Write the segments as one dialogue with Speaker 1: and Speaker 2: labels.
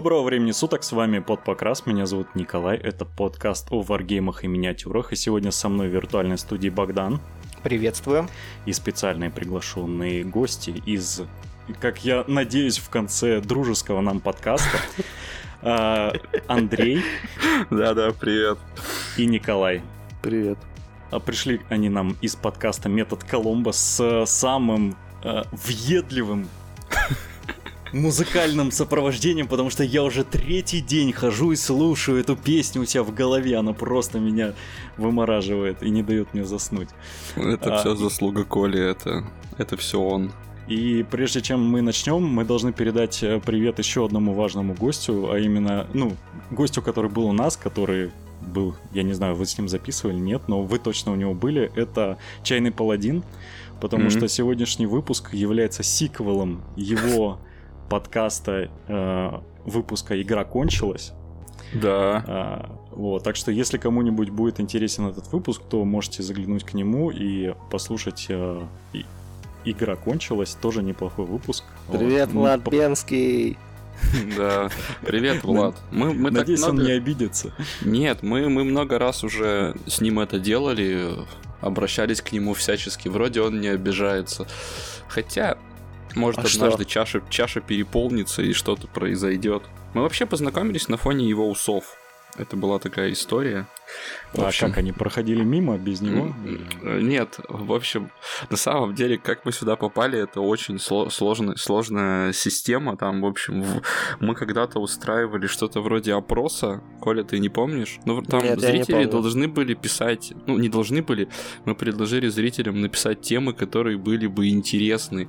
Speaker 1: Доброго времени суток, с вами Под Покрас, меня зовут Николай, это подкаст о варгеймах и миниатюрах, и сегодня со мной в виртуальной студии Богдан.
Speaker 2: Приветствую.
Speaker 1: И специальные приглашенные гости из, как я надеюсь, в конце дружеского нам подкаста, а, Андрей.
Speaker 3: Да-да, привет.
Speaker 1: И Николай.
Speaker 4: Привет.
Speaker 1: А пришли они нам из подкаста «Метод Коломбо» с самым э, въедливым музыкальным сопровождением, потому что я уже третий день хожу и слушаю эту песню у себя в голове, она просто меня вымораживает и не дает мне заснуть.
Speaker 3: Это а, все заслуга Коли, это, это все он.
Speaker 1: И прежде чем мы начнем, мы должны передать э, привет еще одному важному гостю, а именно, ну, гостю, который был у нас, который был, я не знаю, вы с ним записывали, нет, но вы точно у него были, это Чайный Паладин, потому mm-hmm. что сегодняшний выпуск является сиквелом его подкаста э, выпуска «Игра кончилась».
Speaker 3: Да.
Speaker 1: А, вот, так что если кому-нибудь будет интересен этот выпуск, то можете заглянуть к нему и послушать э, и, «Игра кончилась», тоже неплохой выпуск.
Speaker 4: Привет, вот. Ну, Влад ну, Бенский!
Speaker 3: Да, привет, Влад.
Speaker 1: Мы, мы Надеюсь, много... он не обидится.
Speaker 3: Нет, мы, мы много раз уже с ним это делали, обращались к нему всячески. Вроде он не обижается. Хотя, может, а однажды чаша, чаша переполнится и что-то произойдет. Мы вообще познакомились на фоне его усов. Это была такая история.
Speaker 1: В общем, а как они проходили мимо без него?
Speaker 3: Нет, в общем, на самом деле, как мы сюда попали, это очень сложная, сложная система. Там, в общем, мы когда-то устраивали что-то вроде опроса. Коля, ты не помнишь? Ну, там Нет, зрители должны были писать, ну, не должны были, мы предложили зрителям написать темы, которые были бы интересны.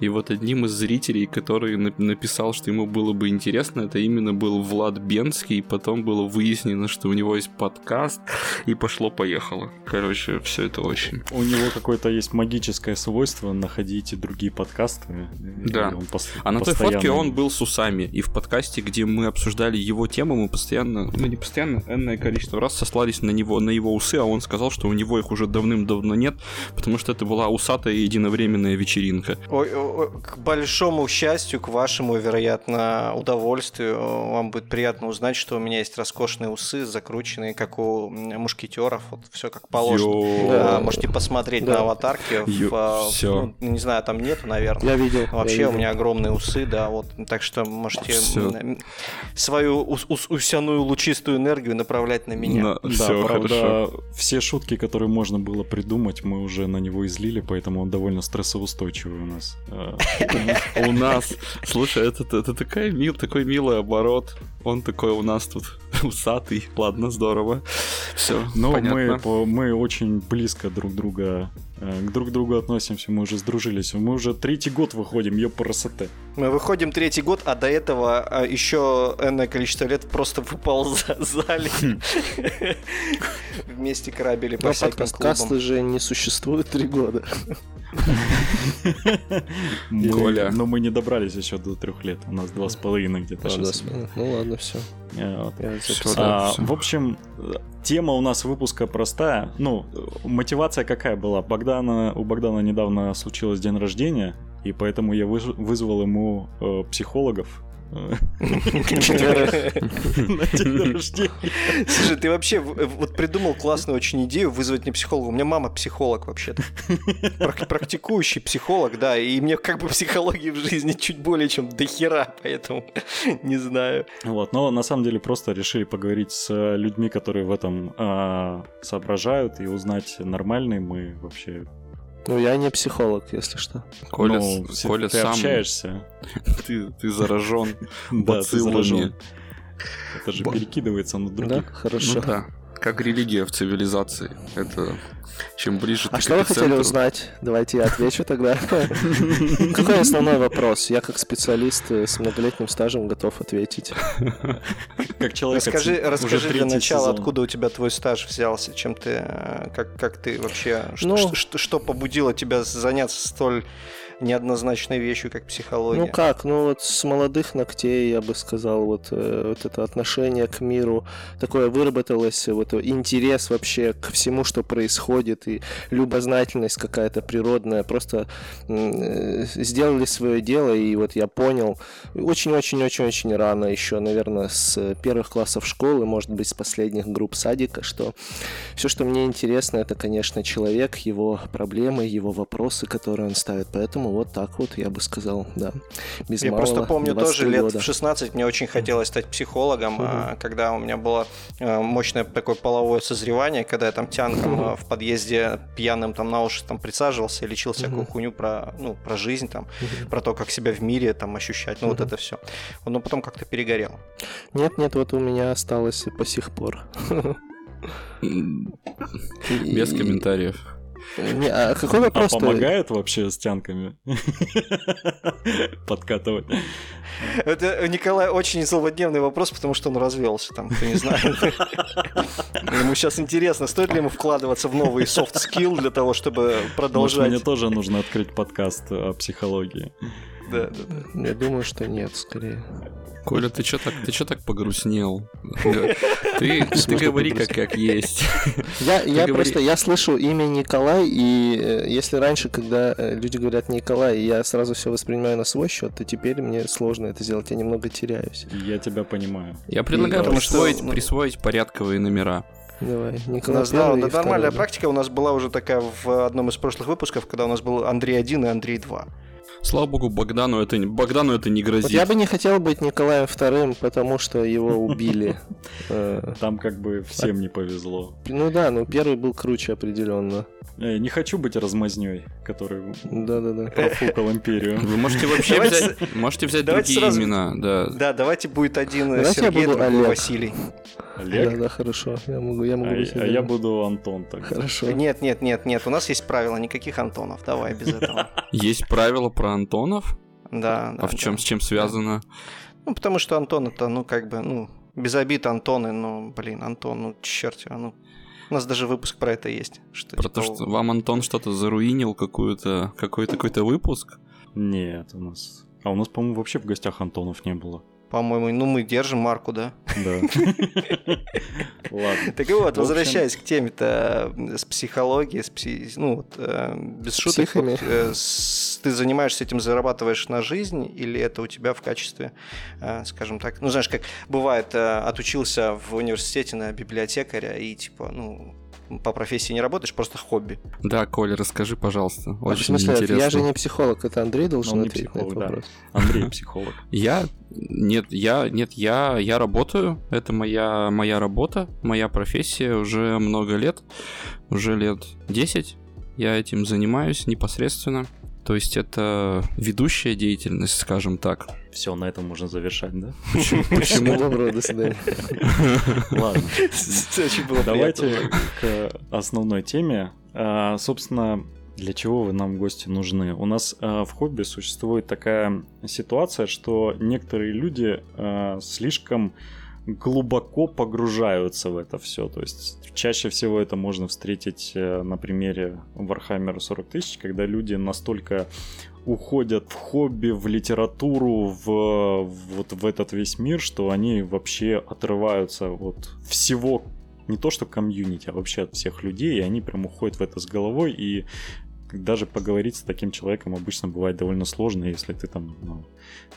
Speaker 3: И вот одним из зрителей, который написал, что ему было бы интересно, это именно был Влад Бенский. И потом было выяснено, что у него есть подкаст, и пошло-поехало. Короче, все это очень.
Speaker 1: У него какое-то есть магическое свойство находить другие подкасты.
Speaker 3: Да. Пос- а на той фотке он был с усами. И в подкасте, где мы обсуждали его тему, мы постоянно, ну не постоянно, энное количество раз сослались на него, на его усы, а он сказал, что у него их уже давным-давно нет, потому что это была усатая единовременная вечеринка.
Speaker 2: Ой, ой, к большому счастью, к вашему, вероятно, удовольствию, вам будет приятно узнать, что у меня есть роскошные усы, закрученные, как у мушкетеров, вот все как положено. Да. Можете посмотреть да. на аватарке. В, а, все. Ну, не знаю, там нету, наверное.
Speaker 4: Я видел.
Speaker 2: Вообще
Speaker 4: я
Speaker 2: у меня огромные усы, да, вот. Так что можете все. свою ус усяную лучистую энергию направлять на меня. На,
Speaker 1: да, все, правда, хорошо. все шутки, которые можно было придумать, мы уже на него излили, поэтому он довольно стрессоустойчивый у нас.
Speaker 3: А, у нас. Слушай, это такой милый оборот. Он такой у нас тут усатый. Ладно, здорово. Все,
Speaker 1: Но мы, мы очень близко друг друга э, к друг другу относимся, мы уже сдружились. Мы уже третий год выходим, ее красоты.
Speaker 2: Мы выходим третий год, а до этого а, еще энное количество лет просто выползали. Хм. Вместе корабели по всяким
Speaker 4: клубам. же не существует три года.
Speaker 1: Коля. Но мы не добрались еще до трех лет. У нас два с половиной где-то сейчас.
Speaker 4: Ну ладно, все.
Speaker 1: А, в общем, тема у нас выпуска простая. Ну, мотивация какая была? Богдана, у Богдана недавно случилось день рождения, и поэтому я вызвал ему э, психологов.
Speaker 2: Слушай, ты вообще вот придумал классную очень идею вызвать мне психолога. У меня мама психолог вообще-то. Практикующий психолог, да. И мне как бы психологии в жизни чуть более чем до хера, поэтому не знаю.
Speaker 1: Вот, но на самом деле просто решили поговорить с людьми, которые в этом а, соображают и узнать, нормальные мы вообще
Speaker 4: ну, я не психолог, если что.
Speaker 3: Коля, ну, Коля
Speaker 1: ты
Speaker 3: сам...
Speaker 1: общаешься.
Speaker 3: Ты, ты заражен
Speaker 1: Да, ты заражен. Это же перекидывается на других.
Speaker 4: Да, хорошо. Ну,
Speaker 3: да как религия в цивилизации. Это чем ближе
Speaker 4: а ты что вы хотели узнать? Давайте я отвечу тогда. Какой основной вопрос? Я как специалист с многолетним стажем готов ответить.
Speaker 2: Как человек. Расскажи, расскажи для начала, откуда у тебя твой стаж взялся, чем ты, как, как ты вообще, ну, что побудило тебя заняться столь неоднозначной вещью, как психология.
Speaker 4: Ну как, ну вот с молодых ногтей, я бы сказал, вот, э, вот это отношение к миру, такое выработалось, вот интерес вообще ко всему, что происходит, и любознательность какая-то природная, просто э, сделали свое дело, и вот я понял, очень-очень-очень-очень рано еще, наверное, с первых классов школы, может быть, с последних групп садика, что все, что мне интересно, это, конечно, человек, его проблемы, его вопросы, которые он ставит. Поэтому вот так вот, я бы сказал, да.
Speaker 2: Без я просто помню тоже лет года. в 16 мне очень хотелось стать психологом, угу. когда у меня было э, мощное такое половое созревание, когда я там тянком угу. в подъезде пьяным там на уши там присаживался и лечил всякую угу. хуйню про, ну, про жизнь, там, угу. про то, как себя в мире там ощущать, ну угу. вот это все. Но потом как-то перегорел.
Speaker 4: Нет, нет, вот у меня осталось по сих пор.
Speaker 3: Без комментариев.
Speaker 4: Не, а какой вопрос?
Speaker 1: А помогает вообще с тянками подкатывать?
Speaker 2: Это Николай очень злободневный вопрос, потому что он развелся, там, кто не знает. Ему сейчас интересно, стоит ли ему вкладываться в новый soft skill для того, чтобы продолжать. Может,
Speaker 1: мне тоже нужно открыть подкаст о психологии.
Speaker 2: Да, да,
Speaker 4: да. Я думаю, что нет, скорее.
Speaker 3: Коля, ты что так, ты чё так погрустнел? Ты, ты говори как, как есть.
Speaker 4: Я, я просто, я слышу имя Николай, и э, если раньше, когда э, люди говорят Николай, я сразу все воспринимаю на свой счет, то теперь мне сложно это сделать, я немного теряюсь.
Speaker 1: Я тебя понимаю.
Speaker 3: Я предлагаю присвоить, что... присвоить порядковые номера.
Speaker 4: Давай,
Speaker 2: Николай у нас, да, нормальная практика у нас была уже такая в одном из прошлых выпусков, когда у нас был Андрей 1 и Андрей 2.
Speaker 3: Слава богу, Богдану это, Богдану это не грозит. Вот
Speaker 4: я бы не хотел быть Николаем Вторым, потому что его убили.
Speaker 1: Э, Там как бы всем не повезло.
Speaker 4: Ну да, но первый был круче определенно.
Speaker 1: Э, не хочу быть размазней, который
Speaker 4: Да-да-да.
Speaker 1: профукал империю.
Speaker 3: Вы можете вообще взять, можете взять другие имена. Да.
Speaker 2: да, давайте будет один давайте Сергей, другой Василий.
Speaker 1: Олег?
Speaker 4: Да, да, хорошо. Я могу, я могу
Speaker 1: а, быть а я буду Антон так.
Speaker 4: Хорошо.
Speaker 2: Нет, нет, нет, нет. У нас есть правила, никаких Антонов. Давай без этого.
Speaker 3: Есть правила про Антонов?
Speaker 2: Да,
Speaker 3: да. А в чем, с чем связано?
Speaker 2: Ну, потому что Антон это, ну, как бы, ну, без обид Антоны, ну, блин, Антон, ну, черт его, ну, у нас даже выпуск про это есть.
Speaker 3: Что, про типа... то, что вам Антон что-то заруинил, какую-то, какой-то, какой-то выпуск?
Speaker 1: Нет, у нас... А у нас, по-моему, вообще в гостях Антонов не было
Speaker 2: по-моему. Ну, мы держим марку, да?
Speaker 1: Да.
Speaker 2: Ладно. Так вот, возвращаясь к теме-то с психологией, с пси... ну, вот, э, без шуток, вот, э, с... ты занимаешься этим, зарабатываешь на жизнь, или это у тебя в качестве, э, скажем так, ну, знаешь, как бывает, э, отучился в университете на библиотекаря, и типа, ну, по профессии не работаешь, просто хобби.
Speaker 3: Да, Коля, расскажи, пожалуйста. Очень а в смысле, интересно.
Speaker 4: Я же не психолог, это Андрей должен Он ответить
Speaker 1: психолог,
Speaker 4: на этот вопрос.
Speaker 1: Да. Андрей психолог.
Speaker 3: Я нет, я нет, я я работаю. Это моя моя работа, моя профессия уже много лет, уже лет 10. Я этим занимаюсь непосредственно. То есть это ведущая деятельность, скажем так.
Speaker 1: Все, на этом можно завершать, да?
Speaker 4: Почему? Доброго, до свидания.
Speaker 1: Ладно. Давайте к основной теме. А, собственно, для чего вы нам гости нужны? У нас а, в хобби существует такая ситуация, что некоторые люди а, слишком глубоко погружаются в это все. То есть чаще всего это можно встретить э, на примере Warhammer 40 тысяч, когда люди настолько уходят в хобби, в литературу, в вот в этот весь мир, что они вообще отрываются от всего не то что комьюнити, а вообще от всех людей, и они прям уходят в это с головой, и даже поговорить с таким человеком обычно бывает довольно сложно, если ты там ну,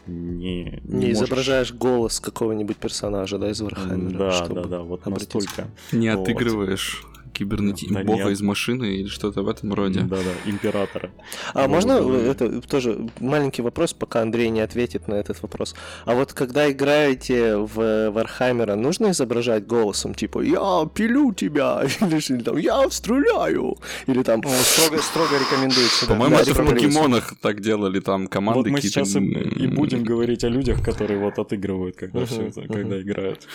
Speaker 1: не...
Speaker 4: Не, не изображаешь голос какого-нибудь персонажа, да, из Вархаммера.
Speaker 1: Да, да, да, вот настолько.
Speaker 3: Не вот. отыгрываешь кибернетики, да, бога нет. из машины или что-то в этом роде.
Speaker 1: Да-да, императора.
Speaker 4: А можно это тоже маленький вопрос, пока Андрей не ответит на этот вопрос. А вот когда играете в Вархаммера, нужно изображать голосом, типа «Я пилю тебя», или там «Я стреляю», или там...
Speaker 2: Ну, строго, строго рекомендуется.
Speaker 3: По-моему, это в покемонах так делали, там команды
Speaker 1: Вот мы сейчас и будем говорить о людях, которые вот отыгрывают, когда все это, когда играют.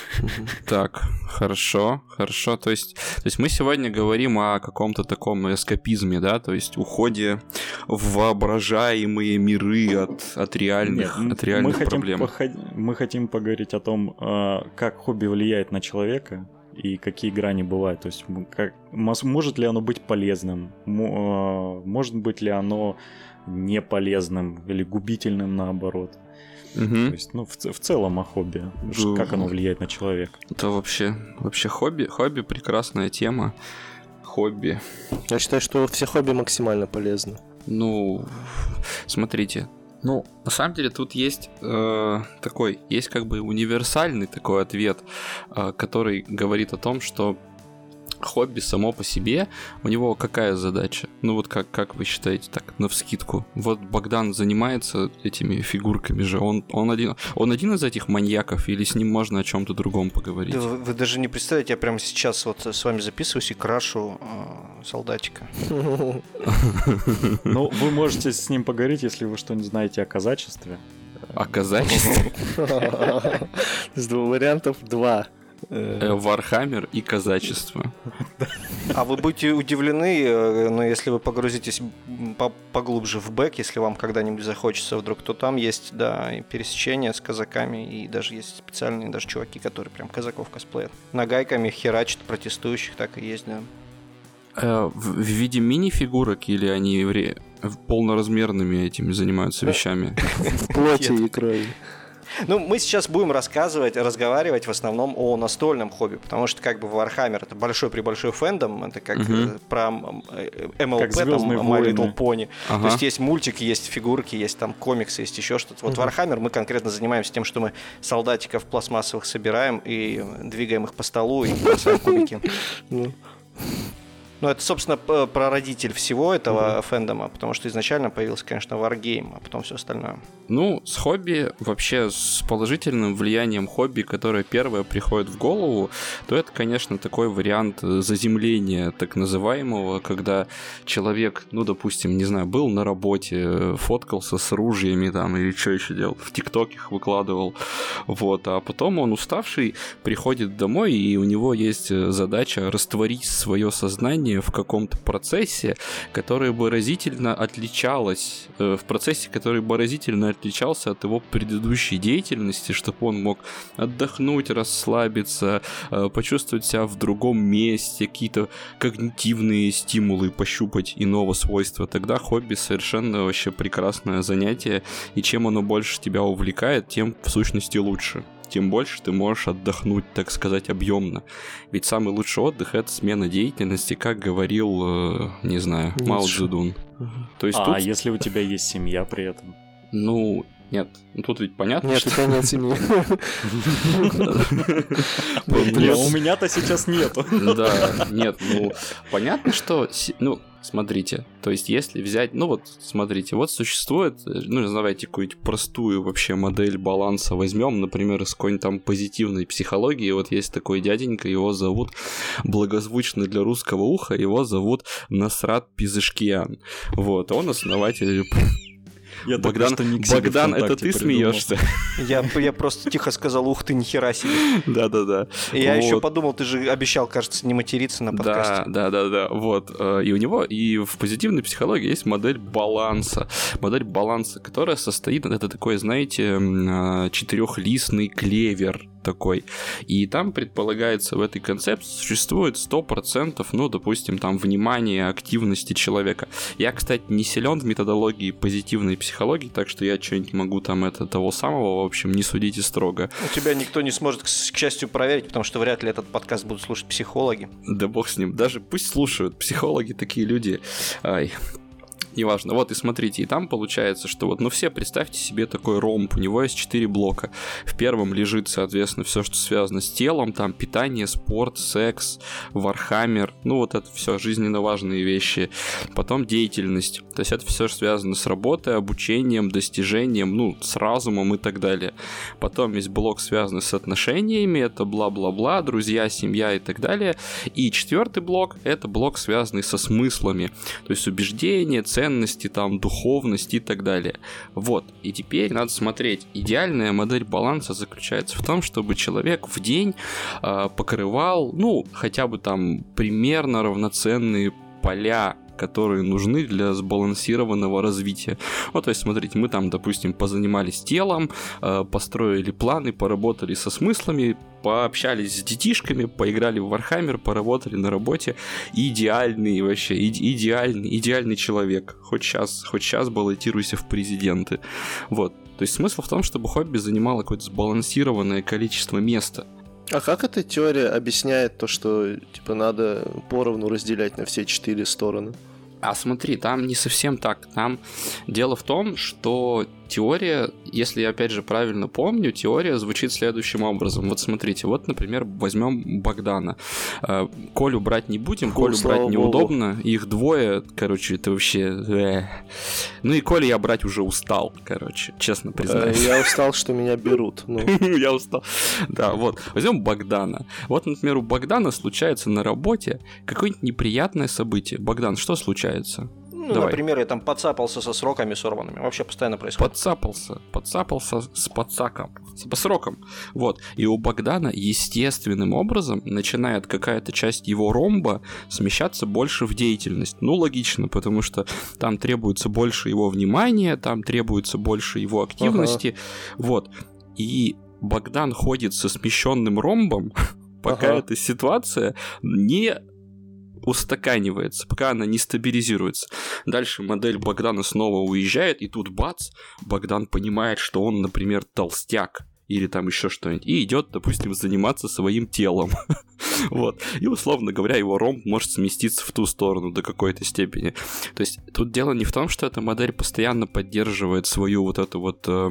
Speaker 3: Так, хорошо, хорошо. То есть, то есть мы сегодня говорим о каком-то таком эскапизме, да, то есть уходе в воображаемые миры от, от реальных, Нет, от реальных мы проблем.
Speaker 1: Хотим мы хотим поговорить о том, а, как хобби влияет на человека, и какие грани бывают. То есть, как, может ли оно быть полезным? А, может быть ли оно не полезным или губительным наоборот.
Speaker 3: Угу.
Speaker 1: То есть, ну, в, в целом о хобби, да. как оно влияет на человека.
Speaker 3: Это вообще, вообще хобби, хобби прекрасная тема. Хобби.
Speaker 4: Я считаю, что все хобби максимально полезны.
Speaker 3: Ну, смотрите, ну, на самом деле тут есть э, такой, есть как бы универсальный такой ответ, э, который говорит о том, что хобби само по себе, у него какая задача? Ну вот как, как вы считаете так, на вскидку? Вот Богдан занимается этими фигурками же, он, он, один, он один из этих маньяков или с ним можно о чем-то другом поговорить? Да,
Speaker 2: вы, вы даже не представляете, я прямо сейчас вот с вами записываюсь и крашу э, солдатика.
Speaker 1: Ну, вы можете с ним поговорить, если вы что-нибудь знаете о казачестве.
Speaker 3: О казачестве?
Speaker 4: С двух вариантов два.
Speaker 3: Э, Вархаммер и казачество.
Speaker 2: А вы будете удивлены, э, но если вы погрузитесь поглубже в бэк, если вам когда-нибудь захочется вдруг, то там есть, да, пересечения с казаками, и даже есть специальные даже чуваки, которые прям казаков косплеят. Нагайками херачат протестующих, так и есть, да.
Speaker 3: Э, в виде мини-фигурок или они полноразмерными этими занимаются вещами?
Speaker 4: В плоти и крови.
Speaker 2: Ну, мы сейчас будем рассказывать, разговаривать в основном о настольном хобби, потому что как бы Warhammer это большой при большой фэндом, это как угу. про MLP, как там, My Little Pony. Ага. То есть есть мультик, есть фигурки, есть там комиксы, есть еще что-то. Вот угу. Warhammer мы конкретно занимаемся тем, что мы солдатиков пластмассовых собираем и двигаем их по столу и бросаем кубики. Ну. Это, собственно, прародитель всего этого mm-hmm. фэндома, потому что изначально появился, конечно, Wargame, а потом все остальное.
Speaker 3: Ну, с хобби, вообще с положительным влиянием хобби, которое первое приходит в голову, то это, конечно, такой вариант заземления так называемого, когда человек, ну, допустим, не знаю, был на работе, фоткался с ружьями там или что еще делал, в ТикТоке их выкладывал, вот, а потом он уставший приходит домой, и у него есть задача растворить свое сознание изменение в каком-то процессе, которое бы разительно отличалось, э, в процессе, который бы разительно отличался от его предыдущей деятельности, чтобы он мог отдохнуть, расслабиться, э, почувствовать себя в другом месте, какие-то когнитивные стимулы пощупать иного свойства, тогда хобби совершенно вообще прекрасное занятие, и чем оно больше тебя увлекает, тем в сущности лучше тем больше ты можешь отдохнуть, так сказать, объемно. Ведь самый лучший отдых это смена деятельности, как говорил, э, не знаю, Мао Цзэдун.
Speaker 1: То есть а тут... если у тебя есть семья при этом?
Speaker 3: Ну, нет, ну тут ведь понятно,
Speaker 4: Нет, что... у тебя нет семьи.
Speaker 1: У меня-то сейчас нету.
Speaker 3: Да, нет, ну, понятно, что... Ну, смотрите, то есть если взять... Ну вот, смотрите, вот существует... Ну, давайте какую-нибудь простую вообще модель баланса возьмем, например, из какой-нибудь там позитивной психологии. Вот есть такой дяденька, его зовут благозвучно для русского уха, его зовут Насрат Пизышкиан. Вот, он основатель
Speaker 1: я
Speaker 3: Богдан,
Speaker 1: что
Speaker 3: Богдан это ты смеешься?
Speaker 2: Я, я просто тихо сказал, ух ты, нихера себе.
Speaker 3: Да-да-да.
Speaker 2: Я вот. еще подумал, ты же обещал, кажется, не материться на подкасте.
Speaker 3: Да, да, да, да. Вот. Э, и у него и в позитивной психологии есть модель баланса. Модель баланса, которая состоит, это такой, знаете, э, четырехлистный клевер такой. И там предполагается в этой концепции существует 100%, ну, допустим, там, внимания, активности человека. Я, кстати, не силен в методологии позитивной психологии, так что я что-нибудь могу там это того самого, в общем, не судите строго.
Speaker 2: У тебя никто не сможет, к счастью, проверить, потому что вряд ли этот подкаст будут слушать психологи.
Speaker 3: Да бог с ним. Даже пусть слушают. Психологи такие люди. Ай, неважно. Вот и смотрите, и там получается, что вот, ну все представьте себе такой ромб, у него есть 4 блока. В первом лежит, соответственно, все, что связано с телом, там питание, спорт, секс, вархаммер, ну вот это все жизненно важные вещи. Потом деятельность, то есть это все связано с работой, обучением, достижением, ну, с разумом и так далее. Потом есть блок, связанный с отношениями, это бла-бла-бла, друзья, семья и так далее. И четвертый блок, это блок, связанный со смыслами, то есть убеждения, ценности, ценности, там, духовность и так далее. Вот. И теперь надо смотреть. Идеальная модель баланса заключается в том, чтобы человек в день э, покрывал, ну, хотя бы там примерно равноценные поля которые нужны для сбалансированного развития. Вот, то есть, смотрите, мы там, допустим, позанимались телом, э, построили планы, поработали со смыслами, пообщались с детишками, поиграли в Warhammer, поработали на работе. Идеальный вообще, идеальный, идеальный человек. Хоть сейчас, хоть сейчас баллотируйся в президенты. Вот. То есть смысл в том, чтобы хобби занимало какое-то сбалансированное количество места.
Speaker 4: А как эта теория объясняет то, что типа надо поровну разделять на все четыре стороны?
Speaker 3: А смотри, там не совсем так. Там дело в том, что теория, если я опять же правильно помню, теория звучит следующим образом. Вот смотрите, вот, например, возьмем Богдана. Э, Колю брать не будем, Фу, Колю брать неудобно. Богу. Их двое, короче, это вообще... Э. Ну и Колю я брать уже устал, короче, честно признаюсь.
Speaker 4: Э, я устал, что меня берут. Ну.
Speaker 3: Я устал. Да, вот. Возьмем Богдана. Вот, например, у Богдана случается на работе какое-нибудь неприятное событие. Богдан, что случается?
Speaker 2: Ну, Давай. например, я там подцапался со сроками сорванными. Вообще постоянно происходит.
Speaker 3: Подцапался. Подцапался с подсаком. С сроком. Вот. И у Богдана естественным образом начинает какая-то часть его ромба смещаться больше в деятельность. Ну, логично, потому что там требуется больше его внимания, там требуется больше его активности. Ага. Вот. И Богдан ходит со смещенным ромбом, пока ага. эта ситуация не устаканивается, пока она не стабилизируется. Дальше модель Богдана снова уезжает, и тут бац, Богдан понимает, что он, например, толстяк или там еще что-нибудь, и идет, допустим, заниматься своим телом. вот. И, условно говоря, его ромб может сместиться в ту сторону до какой-то степени. То есть тут дело не в том, что эта модель постоянно поддерживает свою вот эту вот э,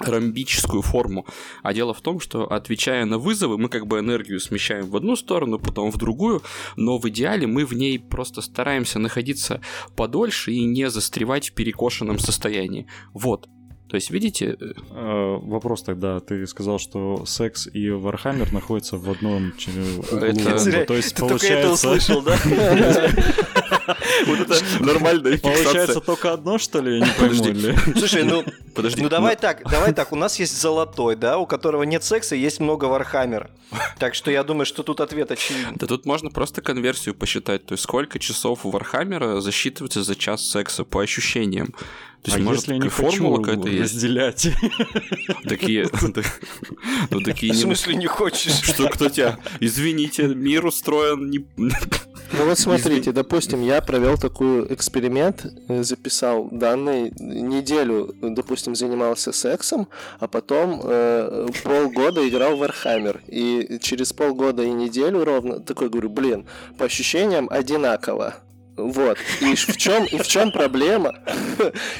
Speaker 3: ромбическую форму. А дело в том, что отвечая на вызовы, мы как бы энергию смещаем в одну сторону, потом в другую, но в идеале мы в ней просто стараемся находиться подольше и не застревать в перекошенном состоянии. Вот. То есть, видите... Э,
Speaker 1: э, вопрос тогда. Ты сказал, что секс и Вархаммер находятся в одном углу.
Speaker 2: Это... То есть, получается... только это услышал, да?
Speaker 3: Вот это нормальная
Speaker 1: Получается только одно, что ли? Я не пойму.
Speaker 2: Слушай, ну... Подожди. Ну давай так, давай так. У нас есть золотой, да, у которого нет секса, есть много Вархаммера. Так что я думаю, что тут ответ очевиден.
Speaker 3: Да тут можно просто конверсию посчитать. То есть сколько часов у Вархаммера засчитывается за час секса по ощущениям.
Speaker 1: То есть, а может, если я не формула какая-то есть? разделять?
Speaker 3: Такие...
Speaker 2: Ну, такие... В смысле не хочешь?
Speaker 3: Что, кто тебя... Извините, мир устроен не...
Speaker 4: Ну вот смотрите, допустим, я провел такой эксперимент, э, записал данные, неделю, допустим, занимался сексом, а потом э, полгода играл в Warhammer. И через полгода и неделю ровно такой говорю, блин, по ощущениям одинаково. Вот. И в чем, и в чем проблема?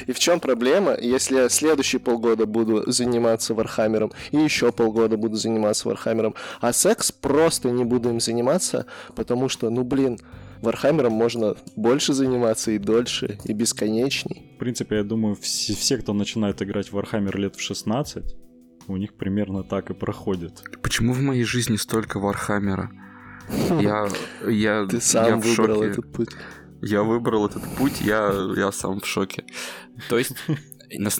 Speaker 4: и в чем проблема, если я следующие полгода буду заниматься Вархаммером, и еще полгода буду заниматься Вархаммером, а секс просто не буду им заниматься, потому что, ну блин, Вархаммером можно больше заниматься и дольше, и бесконечней.
Speaker 1: В принципе, я думаю, все, все кто начинает играть в Вархаммер лет в 16, у них примерно так и проходит.
Speaker 3: Почему в моей жизни столько Вархаммера? Я, я,
Speaker 4: Ты сам
Speaker 3: я
Speaker 4: выбрал
Speaker 3: шоке.
Speaker 4: этот путь.
Speaker 3: Я выбрал этот путь, я, я сам в шоке. То есть,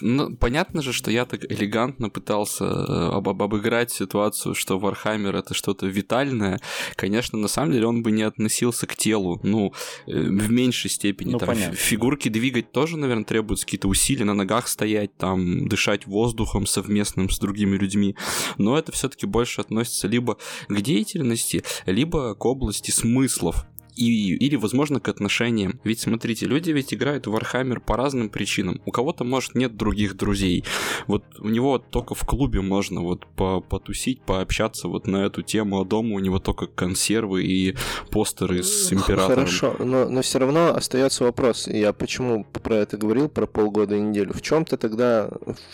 Speaker 3: ну, понятно же, что я так элегантно пытался э, об, об, обыграть ситуацию, что Вархаммер это что-то витальное. Конечно, на самом деле он бы не относился к телу, ну, э, в меньшей степени. Ну, там, понятно. фигурки двигать тоже, наверное, требуются какие-то усилия, на ногах стоять, там, дышать воздухом совместным с другими людьми. Но это все-таки больше относится либо к деятельности, либо к области смыслов и, или, возможно, к отношениям. Ведь, смотрите, люди ведь играют в Warhammer по разным причинам. У кого-то, может, нет других друзей. Вот у него только в клубе можно вот по потусить, пообщаться вот на эту тему, а дома у него только консервы и постеры с императором.
Speaker 4: Хорошо, но, но все равно остается вопрос. Я почему про это говорил, про полгода и неделю. В чем-то тогда,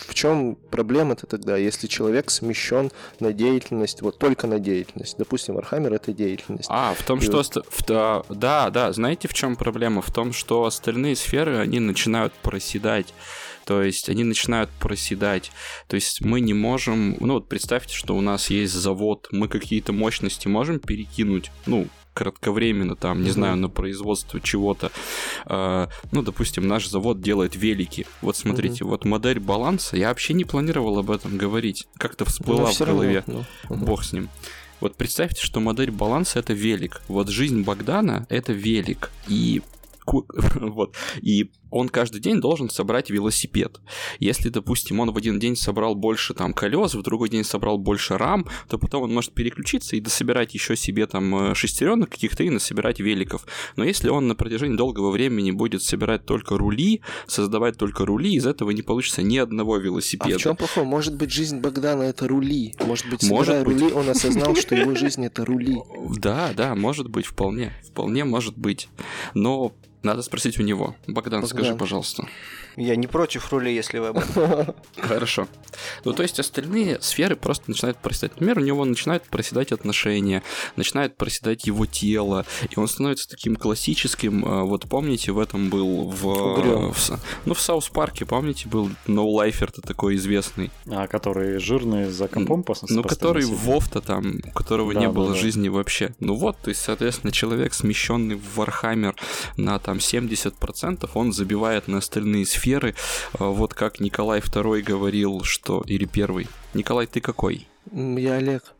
Speaker 4: в чем проблема-то тогда, если человек смещен на деятельность, вот только на деятельность. Допустим, Warhammer это деятельность.
Speaker 3: А, в том, и что вот... в, да, да, знаете, в чем проблема? В том, что остальные сферы, они начинают проседать. То есть они начинают проседать. То есть мы не можем... Ну вот представьте, что у нас есть завод, мы какие-то мощности можем перекинуть, ну, кратковременно, там, не mm-hmm. знаю, на производство чего-то. Э, ну, допустим, наш завод делает велики. Вот смотрите, mm-hmm. вот модель баланса, я вообще не планировал об этом говорить. Как-то всплыла в голове. Равно, ну, mm-hmm. Бог с ним. Вот представьте, что модель баланса это велик. Вот жизнь Богдана это велик. И вот. И он каждый день должен собрать велосипед. Если, допустим, он в один день собрал больше там колес, в другой день собрал больше рам, то потом он может переключиться и дособирать еще себе там э, шестеренок каких-то и насобирать великов. Но если он на протяжении долгого времени будет собирать только рули, создавать только рули, из этого не получится ни одного велосипеда. А
Speaker 4: в чем плохое? Может быть, жизнь Богдана это рули. Может быть, собирая может быть. рули, он осознал, что его жизнь это рули.
Speaker 3: Да, да, может быть, вполне. Вполне может быть. Но надо спросить у него. Богдан, Богдан. Скажи, пожалуйста.
Speaker 2: Я не против рули, если вы
Speaker 3: Хорошо. Ну, то есть остальные сферы просто начинают проседать. Например, у него начинают проседать отношения, начинает проседать его тело, и он становится таким классическим. А, вот помните, в этом был в... в ну, в Саус Парке, помните, был No Lifer, то такой известный.
Speaker 1: А, который жирный за компом
Speaker 3: Ну, который Вовта там, у которого да, не было да. жизни вообще. Ну вот, то есть, соответственно, человек, смещенный в Вархаммер на там 70%, он забивает на остальные сферы сферы. А, вот как Николай II говорил, что... Или первый. Николай, ты какой?
Speaker 4: Я Олег.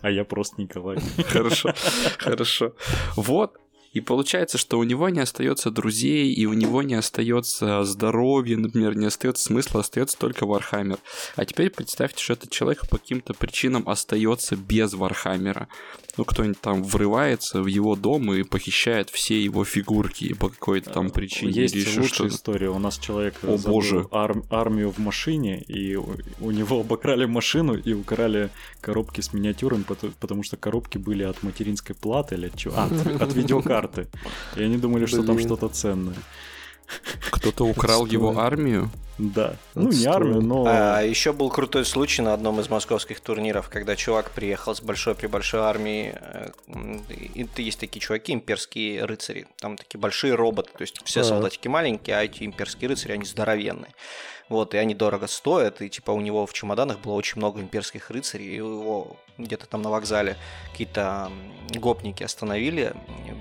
Speaker 1: А я просто Николай.
Speaker 3: Хорошо, хорошо. Вот, и получается, что у него не остается друзей, и у него не остается здоровья, например, не остается смысла, остается только Вархаммер. А теперь представьте, что этот человек по каким-то причинам остается без Вархаммера. Ну, кто-нибудь там врывается в его дом и похищает все его фигурки по какой-то там причине.
Speaker 1: Есть или лучшая история. У нас человек О, боже. Ар- армию в машине, и у него обокрали машину и украли коробки с миниатюрами, потому что коробки были от материнской платы или от чего? А, от, от видеокарты карты. И они думали, что там что-то ценное.
Speaker 3: Кто-то украл его армию?
Speaker 1: Да. Ну, не армию, но...
Speaker 2: А, еще был крутой случай на одном из московских турниров, когда чувак приехал с большой при большой армией. Э, и есть такие чуваки, имперские рыцари. Там такие большие роботы. То есть все солдатики маленькие, а эти имперские рыцари, они здоровенные. Вот, и они дорого стоят, и типа у него в чемоданах было очень много имперских рыцарей, и его где-то там на вокзале какие-то гопники остановили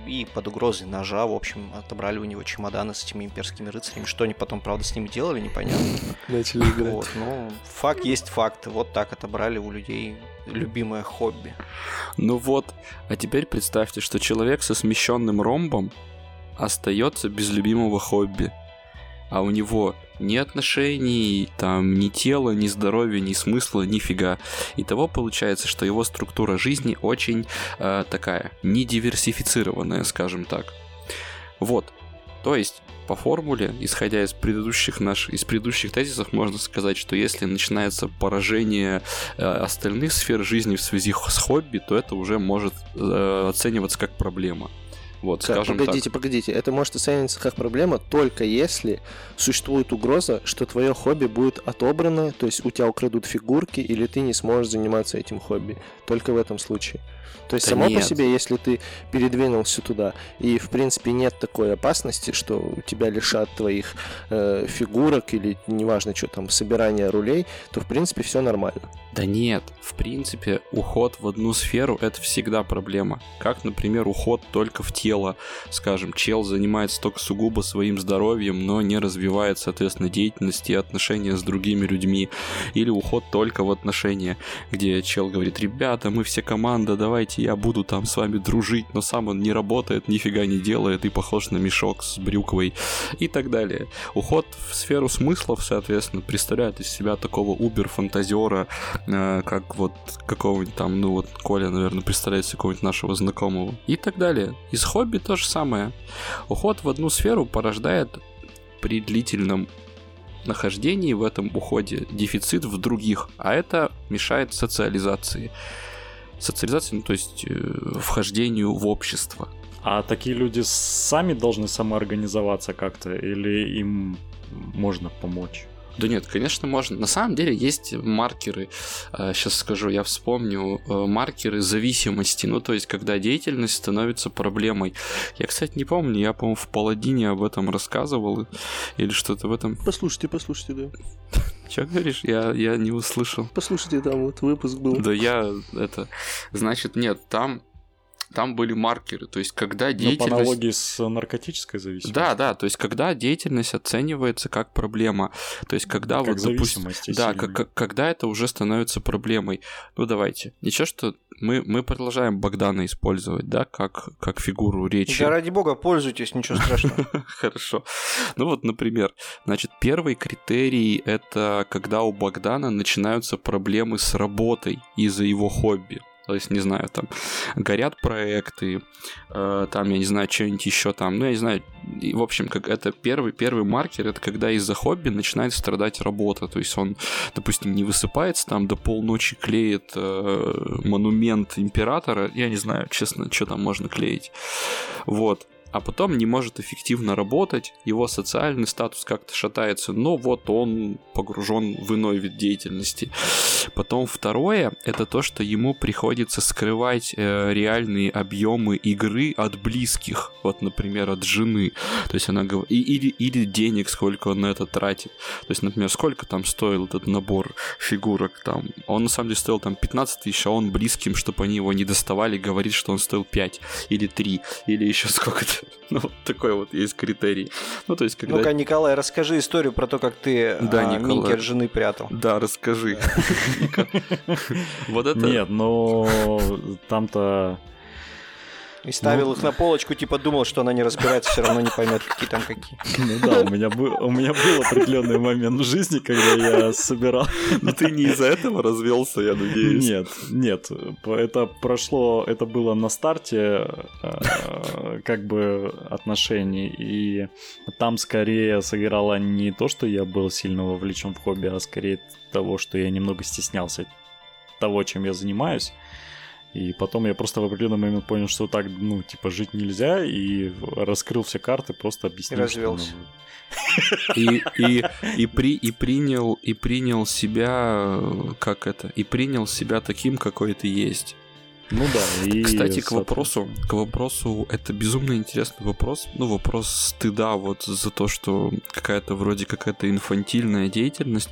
Speaker 2: и под угрозой ножа, в общем, отобрали у него чемоданы с этими имперскими рыцарями. Что они потом, правда, с ними делали, непонятно.
Speaker 4: Начали играть.
Speaker 2: Вот, ну, факт есть факт. Вот так отобрали у людей любимое хобби.
Speaker 3: Ну вот, а теперь представьте, что человек со смещенным ромбом остается без любимого хобби а у него ни отношений, там, ни тела, ни здоровья, ни смысла, нифига. Итого получается, что его структура жизни очень э, такая, недиверсифицированная, скажем так. Вот. То есть, по формуле, исходя из предыдущих наших, из предыдущих тезисов, можно сказать, что если начинается поражение э, остальных сфер жизни в связи с хобби, то это уже может э, оцениваться как проблема. Вот,
Speaker 4: как, скажем погодите, так. погодите, это может оцениваться как проблема только если существует угроза, что твое хобби будет отобрано, то есть у тебя украдут фигурки, или ты не сможешь заниматься этим хобби. Только в этом случае. То есть да само нет. по себе, если ты передвинулся туда, и в принципе нет такой опасности, что тебя лишат твоих э, фигурок или неважно что там, собирания рулей, то в принципе все нормально.
Speaker 3: Да нет, в принципе уход в одну сферу это всегда проблема. Как, например, уход только в тело. Скажем, чел занимается только сугубо своим здоровьем, но не развивает, соответственно, деятельность и отношения с другими людьми. Или уход только в отношения, где чел говорит, ребята, мы все команда, давайте я буду там с вами дружить, но сам он не работает, нифига не делает и похож на мешок с брюквой и так далее. Уход в сферу смыслов, соответственно, представляет из себя такого убер-фантазера, э, как вот какого-нибудь там, ну вот Коля, наверное, представляет себе какого-нибудь нашего знакомого и так далее. Из хобби то же самое. Уход в одну сферу порождает при длительном нахождении в этом уходе дефицит в других, а это мешает социализации социализации, ну, то есть э, вхождению в общество.
Speaker 1: А такие люди сами должны самоорганизоваться как-то или им можно помочь?
Speaker 3: Да нет, конечно, можно. На самом деле есть маркеры, сейчас э, скажу, я вспомню, э, маркеры зависимости, ну то есть когда деятельность становится проблемой. Я, кстати, не помню, я, по-моему, в Паладине об этом рассказывал или что-то в этом.
Speaker 4: Послушайте, послушайте, да.
Speaker 3: Че говоришь? Я, я не услышал.
Speaker 4: Послушайте, там вот выпуск был.
Speaker 3: Да я это... Значит, нет, там там были маркеры, то есть когда
Speaker 1: Ну,
Speaker 3: деятельность...
Speaker 1: по аналогии с наркотической зависимостью.
Speaker 3: Да, да, то есть когда деятельность оценивается как проблема, то есть когда
Speaker 1: Как
Speaker 3: вот, допустим, да, как, как- когда это уже становится проблемой. Ну давайте, ничего, что мы, мы продолжаем Богдана использовать, да, как, как фигуру речи.
Speaker 2: Да ради бога, пользуйтесь, ничего страшного.
Speaker 3: Хорошо. Ну вот, например, значит, первый критерий — это когда у Богдана начинаются проблемы с работой из-за его хобби. То есть, не знаю, там горят проекты, э, там, я не знаю, что-нибудь еще там, ну, я не знаю, и, в общем, как это первый, первый маркер, это когда из-за хобби начинает страдать работа, то есть он, допустим, не высыпается там до полночи, клеит э, монумент императора, я не знаю, честно, что там можно клеить, вот, а потом не может эффективно работать, его социальный статус как-то шатается, но вот он погружен в иной вид деятельности. Потом второе, это то, что ему приходится скрывать э, реальные объемы игры от близких, вот, например, от жены. То есть она говорит, или, или денег, сколько он на это тратит. То есть, например, сколько там стоил этот набор фигурок там. Он на самом деле стоил там 15 тысяч, а он близким, чтобы они его не доставали, говорит, что он стоил 5 или 3, или еще сколько-то. Ну, вот такой вот есть критерий. Ну, то есть, когда...
Speaker 2: Ну-ка, Николай, расскажи историю про то, как ты
Speaker 3: Да,
Speaker 2: а,
Speaker 3: Николай.
Speaker 2: От жены прятал.
Speaker 3: Да, расскажи. Вот это...
Speaker 1: Нет, но там-то...
Speaker 2: И ставил
Speaker 1: Ну.
Speaker 2: их на полочку, типа думал, что она не разбирается, все равно не поймет, какие там какие.
Speaker 1: Ну да, у меня, был, у меня был определенный момент в жизни, когда я собирал...
Speaker 3: Но ты не из-за этого развелся, я надеюсь.
Speaker 1: Нет, нет, это прошло, это было на старте э, как бы отношений, и там скорее сыграло не то, что я был сильно вовлечен в хобби, а скорее того, что я немного стеснялся того, чем я занимаюсь. И потом я просто в определенный момент понял, что так, ну, типа, жить нельзя, и раскрыл все карты, просто объяснил.
Speaker 2: И
Speaker 1: что,
Speaker 2: развелся.
Speaker 3: И, и, и, при, и, принял, и принял себя, э, как это, и принял себя таким, какой ты есть.
Speaker 1: Ну да, и...
Speaker 3: Кстати, к вопросу, к вопросу, это безумно интересный вопрос. Ну, вопрос стыда вот за то, что какая-то вроде какая-то инфантильная деятельность.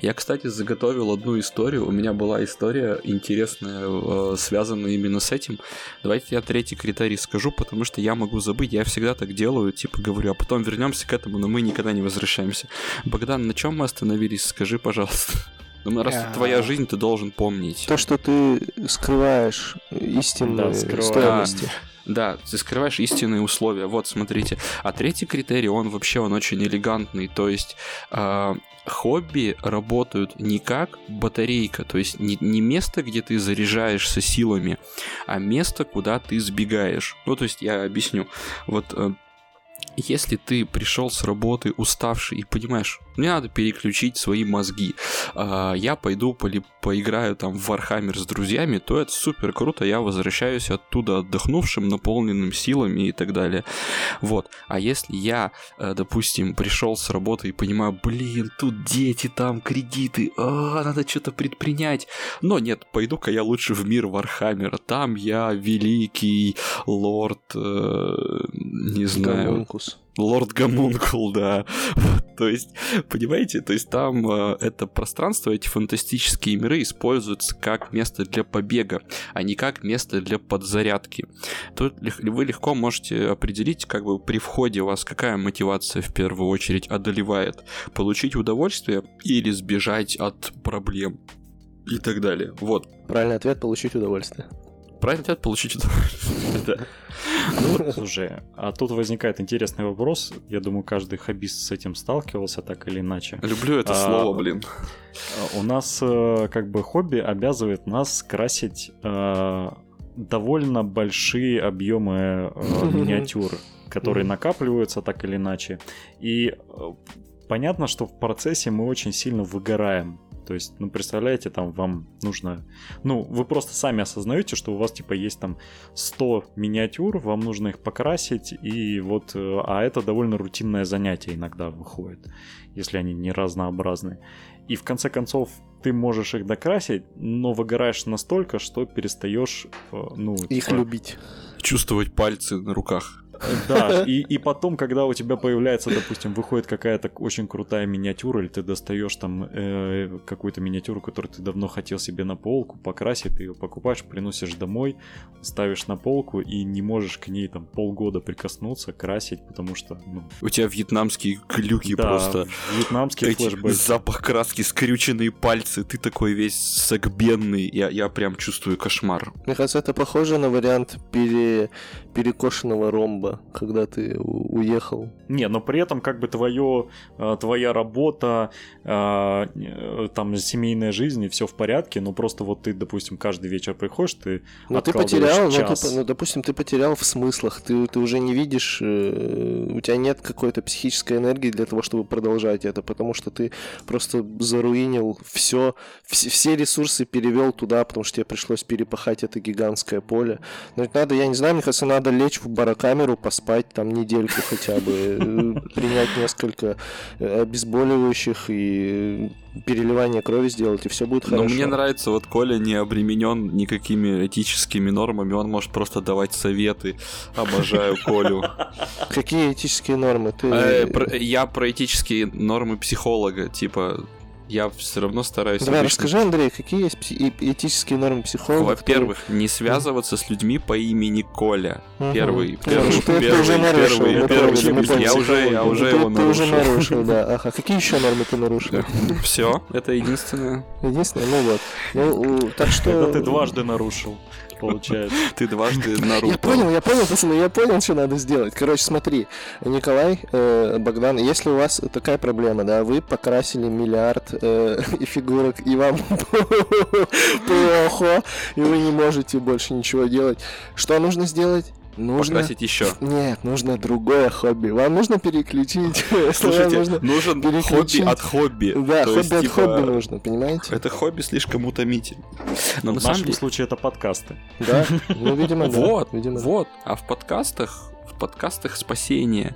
Speaker 3: Я, кстати, заготовил одну историю. У меня была история интересная, э, связанная именно с этим. Давайте я третий критерий скажу, потому что я могу забыть. Я всегда так делаю, типа говорю, а потом вернемся к этому, но мы никогда не возвращаемся. Богдан, на чем мы остановились? Скажи, пожалуйста. Ну, раз это
Speaker 2: А.
Speaker 3: твоя жизнь, ты должен помнить.
Speaker 4: То, что ты скрываешь истинные
Speaker 1: Да, скрываю.
Speaker 4: стоимости.
Speaker 3: Да, ты скрываешь истинные условия. Вот, смотрите. А третий критерий, он вообще, он очень элегантный. То есть а, хобби работают не как батарейка, то есть не, не место, где ты заряжаешься силами, а место, куда ты сбегаешь. Ну, то есть я объясню. Вот э, если ты пришел с работы уставший и понимаешь, мне надо переключить свои мозги, а, я пойду поиграю там в Warhammer с друзьями, то это супер круто, я возвращаюсь оттуда отдохнувшим, наполненным силами и так далее. Вот. А если я, э, допустим, пришел с работы и понимаю, блин, тут дети, там кредиты, а, надо что-то предпринять. Но нет, пойду-ка я лучше в мир Вархаммера. Там я великий лорд, э, не знаю,
Speaker 4: Гомункус.
Speaker 3: Лорд Гомункул, да. То есть, понимаете, то есть там э, это пространство, эти фантастические миры используются как место для побега, а не как место для подзарядки. Тут вы легко можете определить, как бы при входе у вас какая мотивация в первую очередь одолевает. Получить удовольствие или сбежать от проблем и так далее. Вот.
Speaker 4: Правильный ответ получить удовольствие.
Speaker 3: Правильный ответ получить удовольствие.
Speaker 1: Ну, слушай, а тут возникает интересный вопрос. Я думаю, каждый хоббист с этим сталкивался так или иначе.
Speaker 3: Люблю это
Speaker 1: А,
Speaker 3: слово, блин.
Speaker 1: У нас э, как бы хобби обязывает нас красить э, довольно большие объемы э, миниатюр, которые накапливаются так или иначе. И понятно, что в процессе мы очень сильно выгораем. То есть, ну, представляете, там вам нужно... Ну, вы просто сами осознаете, что у вас, типа, есть там 100 миниатюр, вам нужно их покрасить, и вот... э, А это довольно рутинное занятие иногда выходит, если они не разнообразны. И в конце концов, ты можешь их докрасить, но выгораешь настолько, что перестаешь, э, ну...
Speaker 4: Их
Speaker 1: типа,
Speaker 4: любить.
Speaker 3: Чувствовать пальцы на руках.
Speaker 1: Да, и, и потом, когда у тебя появляется, допустим, выходит какая-то очень крутая миниатюра, или ты достаешь там э, какую-то миниатюру, которую ты давно хотел себе на полку, покрасить, ты ее покупаешь, приносишь домой, ставишь на полку и не можешь к ней там полгода прикоснуться, красить, потому что... Ну,
Speaker 3: У тебя вьетнамские глюки
Speaker 1: да,
Speaker 3: просто.
Speaker 1: Вьетнамский
Speaker 3: Эти
Speaker 1: флешбэк.
Speaker 3: запах краски, скрюченные пальцы, ты такой весь сагбенный. Я, я прям чувствую кошмар.
Speaker 4: Мне кажется, это похоже на вариант пере... перекошенного ромба, когда ты уехал.
Speaker 1: Не, но при этом как бы твое, э, твоя работа, э, э, там семейная жизнь и все в порядке, но просто вот ты, допустим, каждый вечер приходишь, ты
Speaker 4: Но ты потерял, ну, ты
Speaker 1: час.
Speaker 4: по- ну, допустим, ты потерял в смыслах, ты, ты уже не видишь, у тебя нет какой-то психической энергии для того, чтобы продолжать это, потому что ты просто заруинил все, все, все ресурсы перевел туда, потому что тебе пришлось перепахать это гигантское поле. Но ведь надо, я не знаю, мне кажется, надо лечь в барокамеру, поспать там недельку хотя бы, э, принять несколько обезболивающих и переливание крови сделать, и все будет
Speaker 3: Но
Speaker 4: хорошо.
Speaker 3: мне нравится, вот Коля не обременен никакими этическими нормами, он может просто давать советы. Обожаю Колю.
Speaker 4: Какие этические нормы? Ты...
Speaker 3: Э, Я про этические нормы психолога, типа, я все равно стараюсь...
Speaker 4: Давай,
Speaker 3: обычно-
Speaker 4: расскажи, Андрей, какие есть пси- этические нормы психолога?
Speaker 3: Во-первых, не связываться с людьми по имени Коля.
Speaker 4: Мгм.
Speaker 3: Первый, первый,
Speaker 4: ты- ты
Speaker 3: первый,
Speaker 4: уже нарушил,
Speaker 3: первый,
Speaker 4: мы
Speaker 3: первый.
Speaker 4: поняли, мы
Speaker 3: Я уже, я уже
Speaker 4: ты,
Speaker 3: его
Speaker 4: ты уже
Speaker 3: нарушил.
Speaker 4: нарушил, да. Ага, какие еще нормы ты нарушил?
Speaker 3: Все, это единственное.
Speaker 4: Единственное, ну вот. Ну, так что...
Speaker 1: Это ты дважды нарушил, получается.
Speaker 3: Ты дважды нарушил.
Speaker 4: Я понял, я понял, пацаны, я понял, что надо сделать. Короче, смотри, Николай, э, Богдан, если у вас такая проблема, да, вы покрасили миллиард э, и фигурок, и вам плохо, и вы не можете больше ничего делать, что нужно сделать? Нужно...
Speaker 3: Покрасить еще.
Speaker 4: Нет, нужно другое хобби. Вам нужно переключить.
Speaker 3: Слушайте,
Speaker 4: нужно-
Speaker 3: нужен
Speaker 4: переключить.
Speaker 3: хобби от хобби.
Speaker 4: Да,
Speaker 3: То
Speaker 4: хобби
Speaker 3: есть,
Speaker 4: от
Speaker 3: типа,
Speaker 4: хобби нужно, понимаете?
Speaker 3: Это хобби слишком утомительно. Но
Speaker 1: В
Speaker 3: на самом
Speaker 1: нашем
Speaker 3: деле...
Speaker 1: случае это подкасты.
Speaker 4: Да, ну, видимо, да.
Speaker 3: Вот,
Speaker 4: видимо,
Speaker 3: вот. А в подкастах, в подкастах спасение.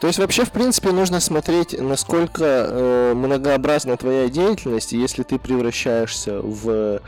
Speaker 4: То есть вообще, в принципе, нужно смотреть, насколько э, многообразна твоя деятельность, и если ты превращаешься в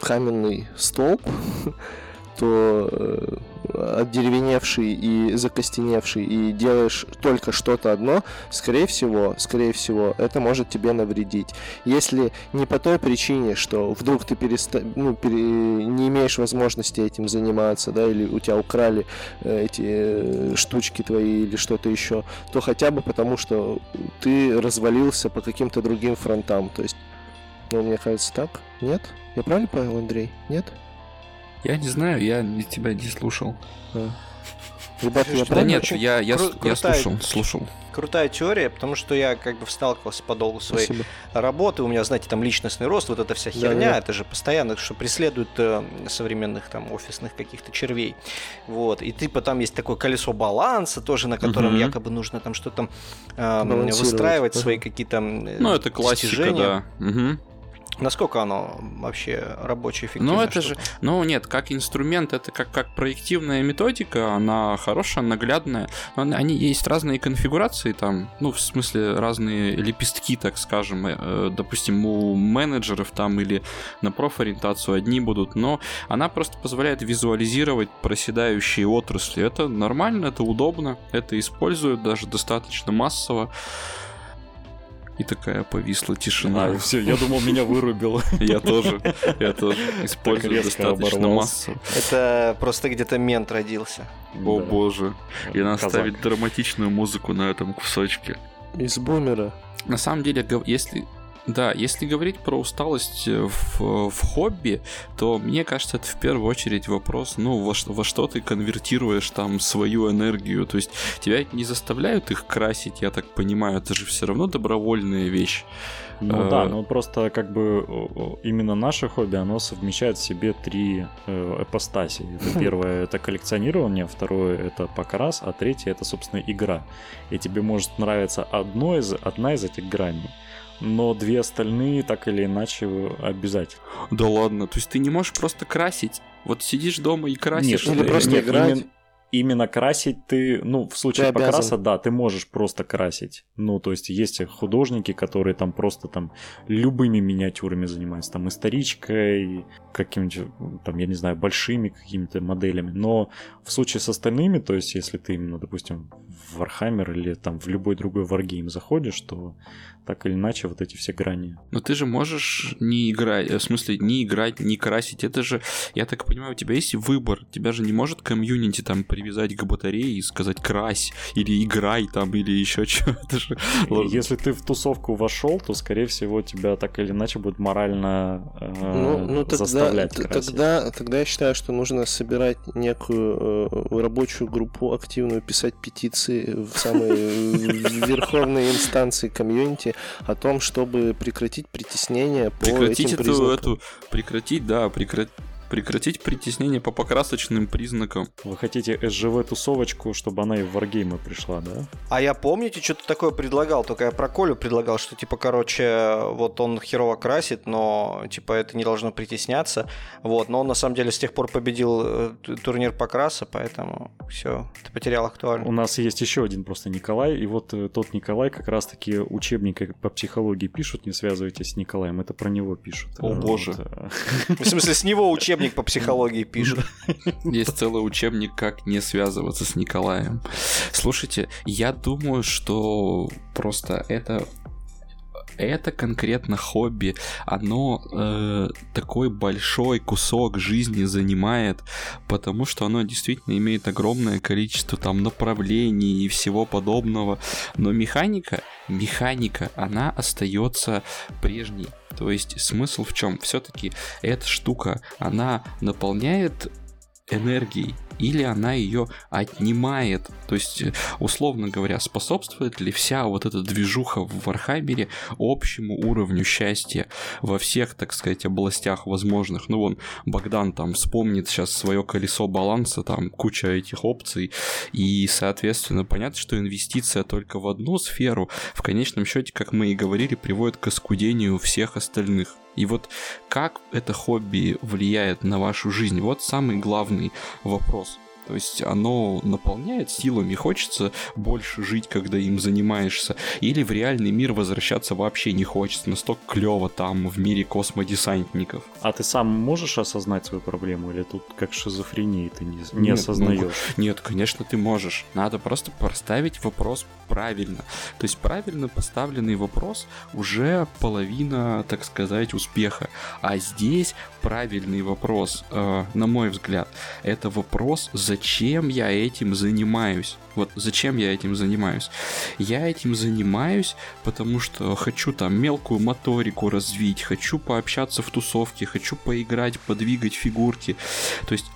Speaker 4: каменный столб, то э, отдеревеневший и закостеневший, и делаешь только что-то одно, скорее всего, скорее всего, это может тебе навредить. Если не по той причине, что вдруг ты переста... ну, пере- не имеешь возможности этим заниматься, да, или у тебя украли э, эти э, штучки твои или что-то еще, то хотя бы потому, что ты развалился по каким-то другим фронтам. То есть, ну, мне кажется, так? Нет? Я правильно понял, Андрей? Нет?
Speaker 3: Я не знаю, я тебя не слушал.
Speaker 4: А. Ребята, я
Speaker 2: Да
Speaker 3: Да нет, я, я,
Speaker 2: кру-
Speaker 3: я
Speaker 2: крутая-
Speaker 3: слушал, слушал.
Speaker 2: Крутая теория, потому что я как бы сталкивался по долгу своей
Speaker 4: Спасибо.
Speaker 2: работы. У меня, знаете, там личностный рост, вот эта вся
Speaker 4: Да,
Speaker 2: херня,
Speaker 4: да.
Speaker 2: это же постоянно, что преследует э, современных там офисных каких-то червей. Вот. И типа там есть такое колесо баланса тоже, на котором
Speaker 3: Мгм.
Speaker 2: якобы нужно там что-то э, выстраивать,
Speaker 4: Ага.
Speaker 2: свои какие-то э,
Speaker 3: Ну, это классика,
Speaker 2: достижения.
Speaker 3: да. Мгм.
Speaker 2: Насколько оно вообще рабочее, эффективное?
Speaker 3: Ну, это
Speaker 2: штука?
Speaker 3: же, ну, нет, как инструмент, это как, как проективная методика, она хорошая, наглядная, она- они есть разные конфигурации там, ну, в смысле, разные лепестки, так скажем, э, допустим, у менеджеров там или на профориентацию одни будут, но она просто позволяет визуализировать проседающие отрасли. Это нормально, это удобно, это используют даже достаточно массово. И такая повисла тишина.
Speaker 1: А, все, я думал, меня вырубило.
Speaker 3: Я тоже, я тоже использую достаточно массово.
Speaker 2: Это просто где-то мент родился.
Speaker 3: О боже. И надо
Speaker 1: Казак.
Speaker 3: ставить драматичную музыку на этом кусочке.
Speaker 4: Из бумера.
Speaker 3: На самом деле, если да, если говорить про усталость э, в, в хобби, то мне кажется, это в первую очередь вопрос, ну, во, что- во что ты конвертируешь там свою энергию. То есть тебя не заставляют их красить, я так понимаю, это же все равно добровольная вещь.
Speaker 1: Ну
Speaker 3: Э,
Speaker 1: да, ну просто как бы именно наше хобби, оно совмещает в себе три э, эпостаси. Это первое это коллекционирование, второе это покрас, а третье это, собственно, игра. И тебе может нравиться одно из, одна из этих граней, но две остальные так или иначе обязательно.
Speaker 3: Да ладно, то есть ты не можешь просто красить. Вот сидишь дома и красишь.
Speaker 4: Или
Speaker 3: э,
Speaker 4: просто
Speaker 1: нет,
Speaker 4: играть.
Speaker 1: именно- Именно красить ты, ну, в случае
Speaker 4: Ты обязан.
Speaker 1: покраса, да, ты можешь просто красить. Ну, то есть есть художники, которые там просто там любыми миниатюрами занимаются, там историчкой, какими-нибудь, там, я не знаю, большими какими-то моделями. Но в случае с остальными, то есть если ты именно, допустим, в Warhammer или там в любой другой Wargame заходишь, то так или иначе вот эти все грани.
Speaker 3: Но ты же можешь не играть, э, в смысле, не играть, не красить. Это же, я так понимаю, у тебя есть выбор. Тебя же не может комьюнити там привязать к батарее и сказать крась, или играй там, или еще что. Это же...
Speaker 1: И Если ты в тусовку вошел, то, скорее всего, тебя так или иначе будет морально э,
Speaker 4: Ну, ну тогда,
Speaker 1: заставлять красить.
Speaker 4: тогда, тогда я считаю, что нужно собирать некую э, рабочую группу активную, писать петиции в самые э, верховные инстанции комьюнити о том, чтобы прекратить притеснение по
Speaker 3: Прекратить
Speaker 4: этим
Speaker 3: эту,
Speaker 4: признакам.
Speaker 3: эту, прекратить, да, прекратить прекратить притеснение по покрасочным признакам.
Speaker 1: Вы хотите СЖВ-тусовочку, чтобы она и в Wargame пришла, да?
Speaker 2: А я помните, что-то такое предлагал, только я про Колю предлагал, что типа, короче, вот он херово красит, но типа это не должно притесняться. Вот, но он на самом деле с тех пор победил э, турнир покраса, поэтому все, ты потерял
Speaker 1: У
Speaker 2: актуальность.
Speaker 1: нас есть еще один просто Николай, и вот э, тот Николай как раз-таки учебник по психологии пишут, не связывайтесь с Николаем, это про него пишут.
Speaker 3: О,
Speaker 1: Э,
Speaker 3: боже.
Speaker 1: вот, э,
Speaker 2: В смысле, с него учебник по психологии пишут.
Speaker 3: Есть целый учебник, как не связываться с Николаем. Слушайте, я думаю, что просто это это конкретно хобби, оно э, такой большой кусок жизни занимает, потому что оно действительно имеет огромное количество там направлений и всего подобного. Но механика, механика, она остается прежней. То есть смысл в чем? Все-таки эта штука, она наполняет энергией или она ее отнимает. То есть, условно говоря, способствует ли вся вот эта движуха в Вархаммере общему уровню счастья во всех, так сказать, областях возможных. Ну, вон, Богдан там вспомнит сейчас свое колесо баланса, там куча этих опций, и, соответственно, понятно, что инвестиция только в одну сферу в конечном счете, как мы и говорили, приводит к оскудению всех остальных. И вот как это хобби влияет на вашу жизнь? Вот самый главный вопрос. То есть оно наполняет силами, хочется больше жить, когда им занимаешься, или в реальный мир возвращаться вообще не хочется, настолько клево там в мире космодесантников.
Speaker 1: А ты сам можешь осознать свою проблему, или тут как шизофрения ты не, не
Speaker 3: Нет,
Speaker 1: осознаешь?
Speaker 3: Нет, конечно, ты можешь. Надо просто поставить вопрос правильно. То есть правильно поставленный вопрос уже половина, так сказать, успеха. А здесь правильный вопрос, э, на мой взгляд, это вопрос, зачем я этим занимаюсь. Вот зачем я этим занимаюсь? Я этим занимаюсь, потому что хочу там мелкую моторику развить, хочу пообщаться в тусовке, хочу поиграть, подвигать фигурки. То есть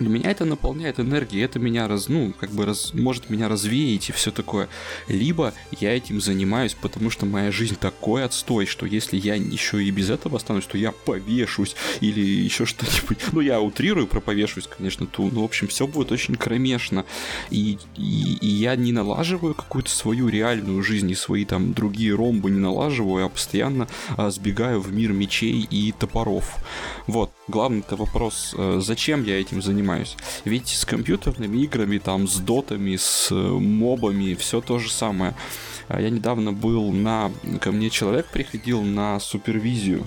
Speaker 3: для меня это наполняет энергией, это меня раз, ну, как бы раз, может меня развеять и все такое. Либо я этим занимаюсь, потому что моя жизнь такой отстой, что если я еще и без этого останусь, то я повешусь или еще что-нибудь. Ну, я утрирую про повешусь, конечно, ту, но, в общем, все будет очень кромешно. И, и, и я не налаживаю какую-то свою реальную жизнь и свои там другие ромбы не налаживаю, а постоянно а, сбегаю в мир мечей и топоров. Вот, главный-то вопрос, э, зачем я этим занимаюсь? Ведь с компьютерными играми, там, с дотами, с э, мобами, все то же самое. А Я недавно был на... Ко мне человек приходил на супервизию.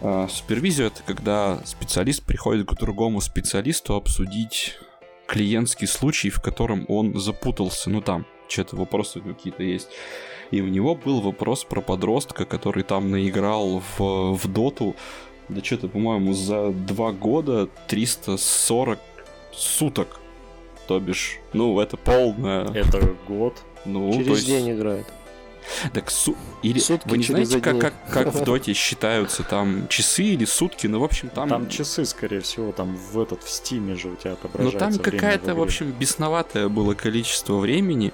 Speaker 3: А, Супервизию это когда специалист приходит к другому специалисту обсудить клиентский случай, в котором он запутался. Ну там, что-то вопросы какие-то есть. И у него был вопрос про подростка, который там наиграл в, в доту, да что-то, по-моему, за два года 340 суток. То бишь, ну, это полная...
Speaker 1: Это год.
Speaker 3: Ну,
Speaker 4: Через
Speaker 3: есть-
Speaker 4: день играет.
Speaker 3: Так су... или
Speaker 4: Сутки
Speaker 3: вы не знаете, как, как, как в доте считаются там часы или сутки? Ну, в общем, там...
Speaker 1: Там, часы, скорее всего, там в этот, в стиме же у тебя
Speaker 3: Ну,
Speaker 1: отображается
Speaker 3: там
Speaker 1: время
Speaker 3: какая-то, в
Speaker 1: игре.
Speaker 3: общем, бесноватое было количество времени.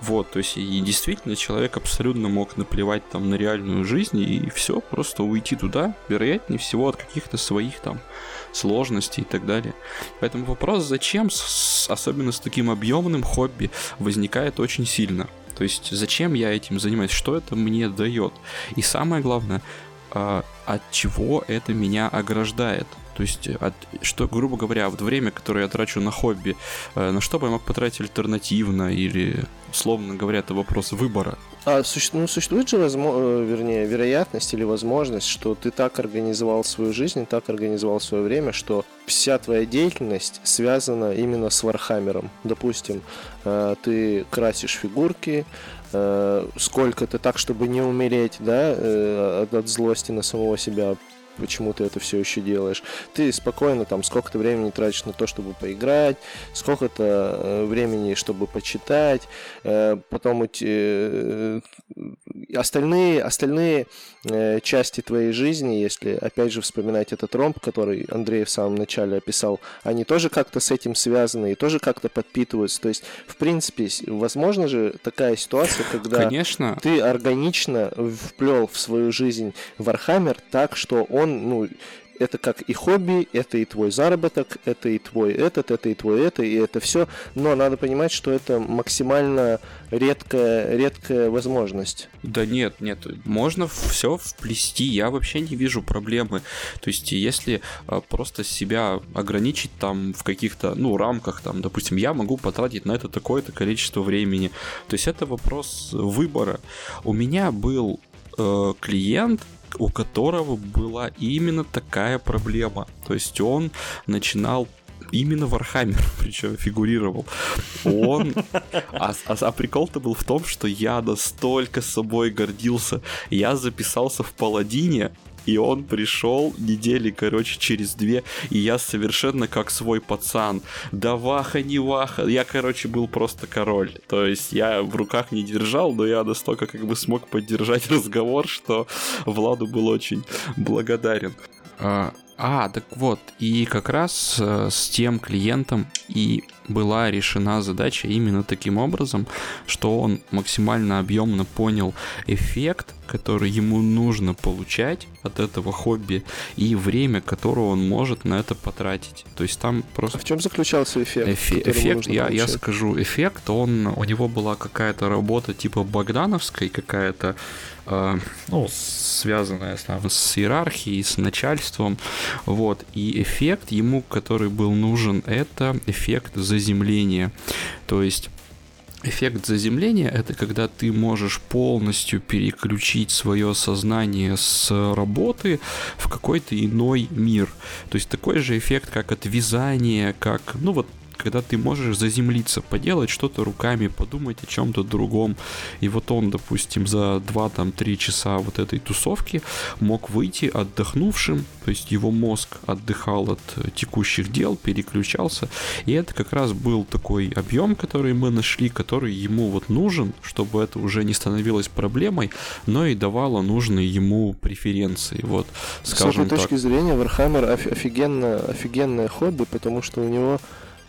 Speaker 3: Вот, то есть, и действительно, человек абсолютно мог наплевать там на реальную жизнь и все, просто уйти туда, вероятнее всего, от каких-то своих там сложностей и так далее. Поэтому вопрос, зачем, с- особенно с таким объемным хобби, возникает очень сильно. То есть, зачем я этим занимаюсь, что это мне дает? И самое главное, а, от чего это меня ограждает. То есть, от, что, грубо говоря, вот время, которое я трачу на хобби, э, на что бы я мог потратить альтернативно или, условно говоря, это вопрос выбора.
Speaker 4: А суще... ну, существует же, возможно, э, вернее, вероятность или возможность, что ты так организовал свою жизнь, так организовал свое время, что вся твоя деятельность связана именно с Вархаммером. Допустим, э, ты красишь фигурки, э, сколько ты так, чтобы не умереть, да, от злости на самого себя, почему ты это все еще делаешь. Ты спокойно там сколько-то времени тратишь на то, чтобы поиграть, сколько-то э, времени, чтобы почитать, э, потом эти, э, остальные, остальные части твоей жизни, если опять же вспоминать этот ромб, который Андрей в самом начале описал, они тоже как-то с этим связаны и тоже как-то подпитываются. То есть, в принципе, возможно же такая ситуация, когда
Speaker 3: Конечно.
Speaker 4: ты органично вплел в свою жизнь Вархаммер так, что он ну, это как и хобби, это и твой заработок, это и твой этот, это и твой это, и это все. Но надо понимать, что это максимально редкая, редкая возможность.
Speaker 3: Да нет, нет, можно все вплести, я вообще не вижу проблемы. То есть, если а, просто себя ограничить там в каких-то, ну, рамках, там, допустим, я могу потратить на это такое-то количество времени. То есть, это вопрос выбора. У меня был э, клиент, у которого была именно такая проблема. То есть он начинал именно Вархаммер, причем фигурировал. Он... А, а, а прикол-то был в том, что я настолько собой гордился. Я записался в Паладине, и он пришел недели, короче, через две, и я совершенно как свой пацан. Да ваха, не ваха. Я, короче, был просто король. То есть я в руках не держал, но я настолько как бы смог поддержать разговор, что Владу был очень благодарен. А, а, так вот, и как раз э, с тем клиентом и была решена задача именно таким образом, что он максимально объемно понял эффект, который ему нужно получать от этого хобби и время, которое он может на это потратить. То есть там просто...
Speaker 4: А в чем заключался эффект?
Speaker 3: Эфе- эффект, я, я скажу, эффект, он, у него была какая-то работа типа Богдановской, какая-то, ну, связанная там, с иерархией, с начальством, вот, и эффект ему, который был нужен, это эффект заземления, то есть Эффект заземления — это когда ты можешь полностью переключить свое сознание с работы в какой-то иной мир. То есть такой же эффект, как от вязания, как, ну вот когда ты можешь заземлиться, поделать что-то руками, подумать о чем-то другом. И вот он, допустим, за 2-3 часа вот этой тусовки мог выйти отдохнувшим, то есть его мозг отдыхал от текущих дел, переключался. И это как раз был такой объем, который мы нашли, который ему вот нужен, чтобы это уже не становилось проблемой, но и давало нужные ему преференции. Вот, скажем
Speaker 4: С этой так. точки зрения, Warhammer офигенно, офигенное хобби, потому что у него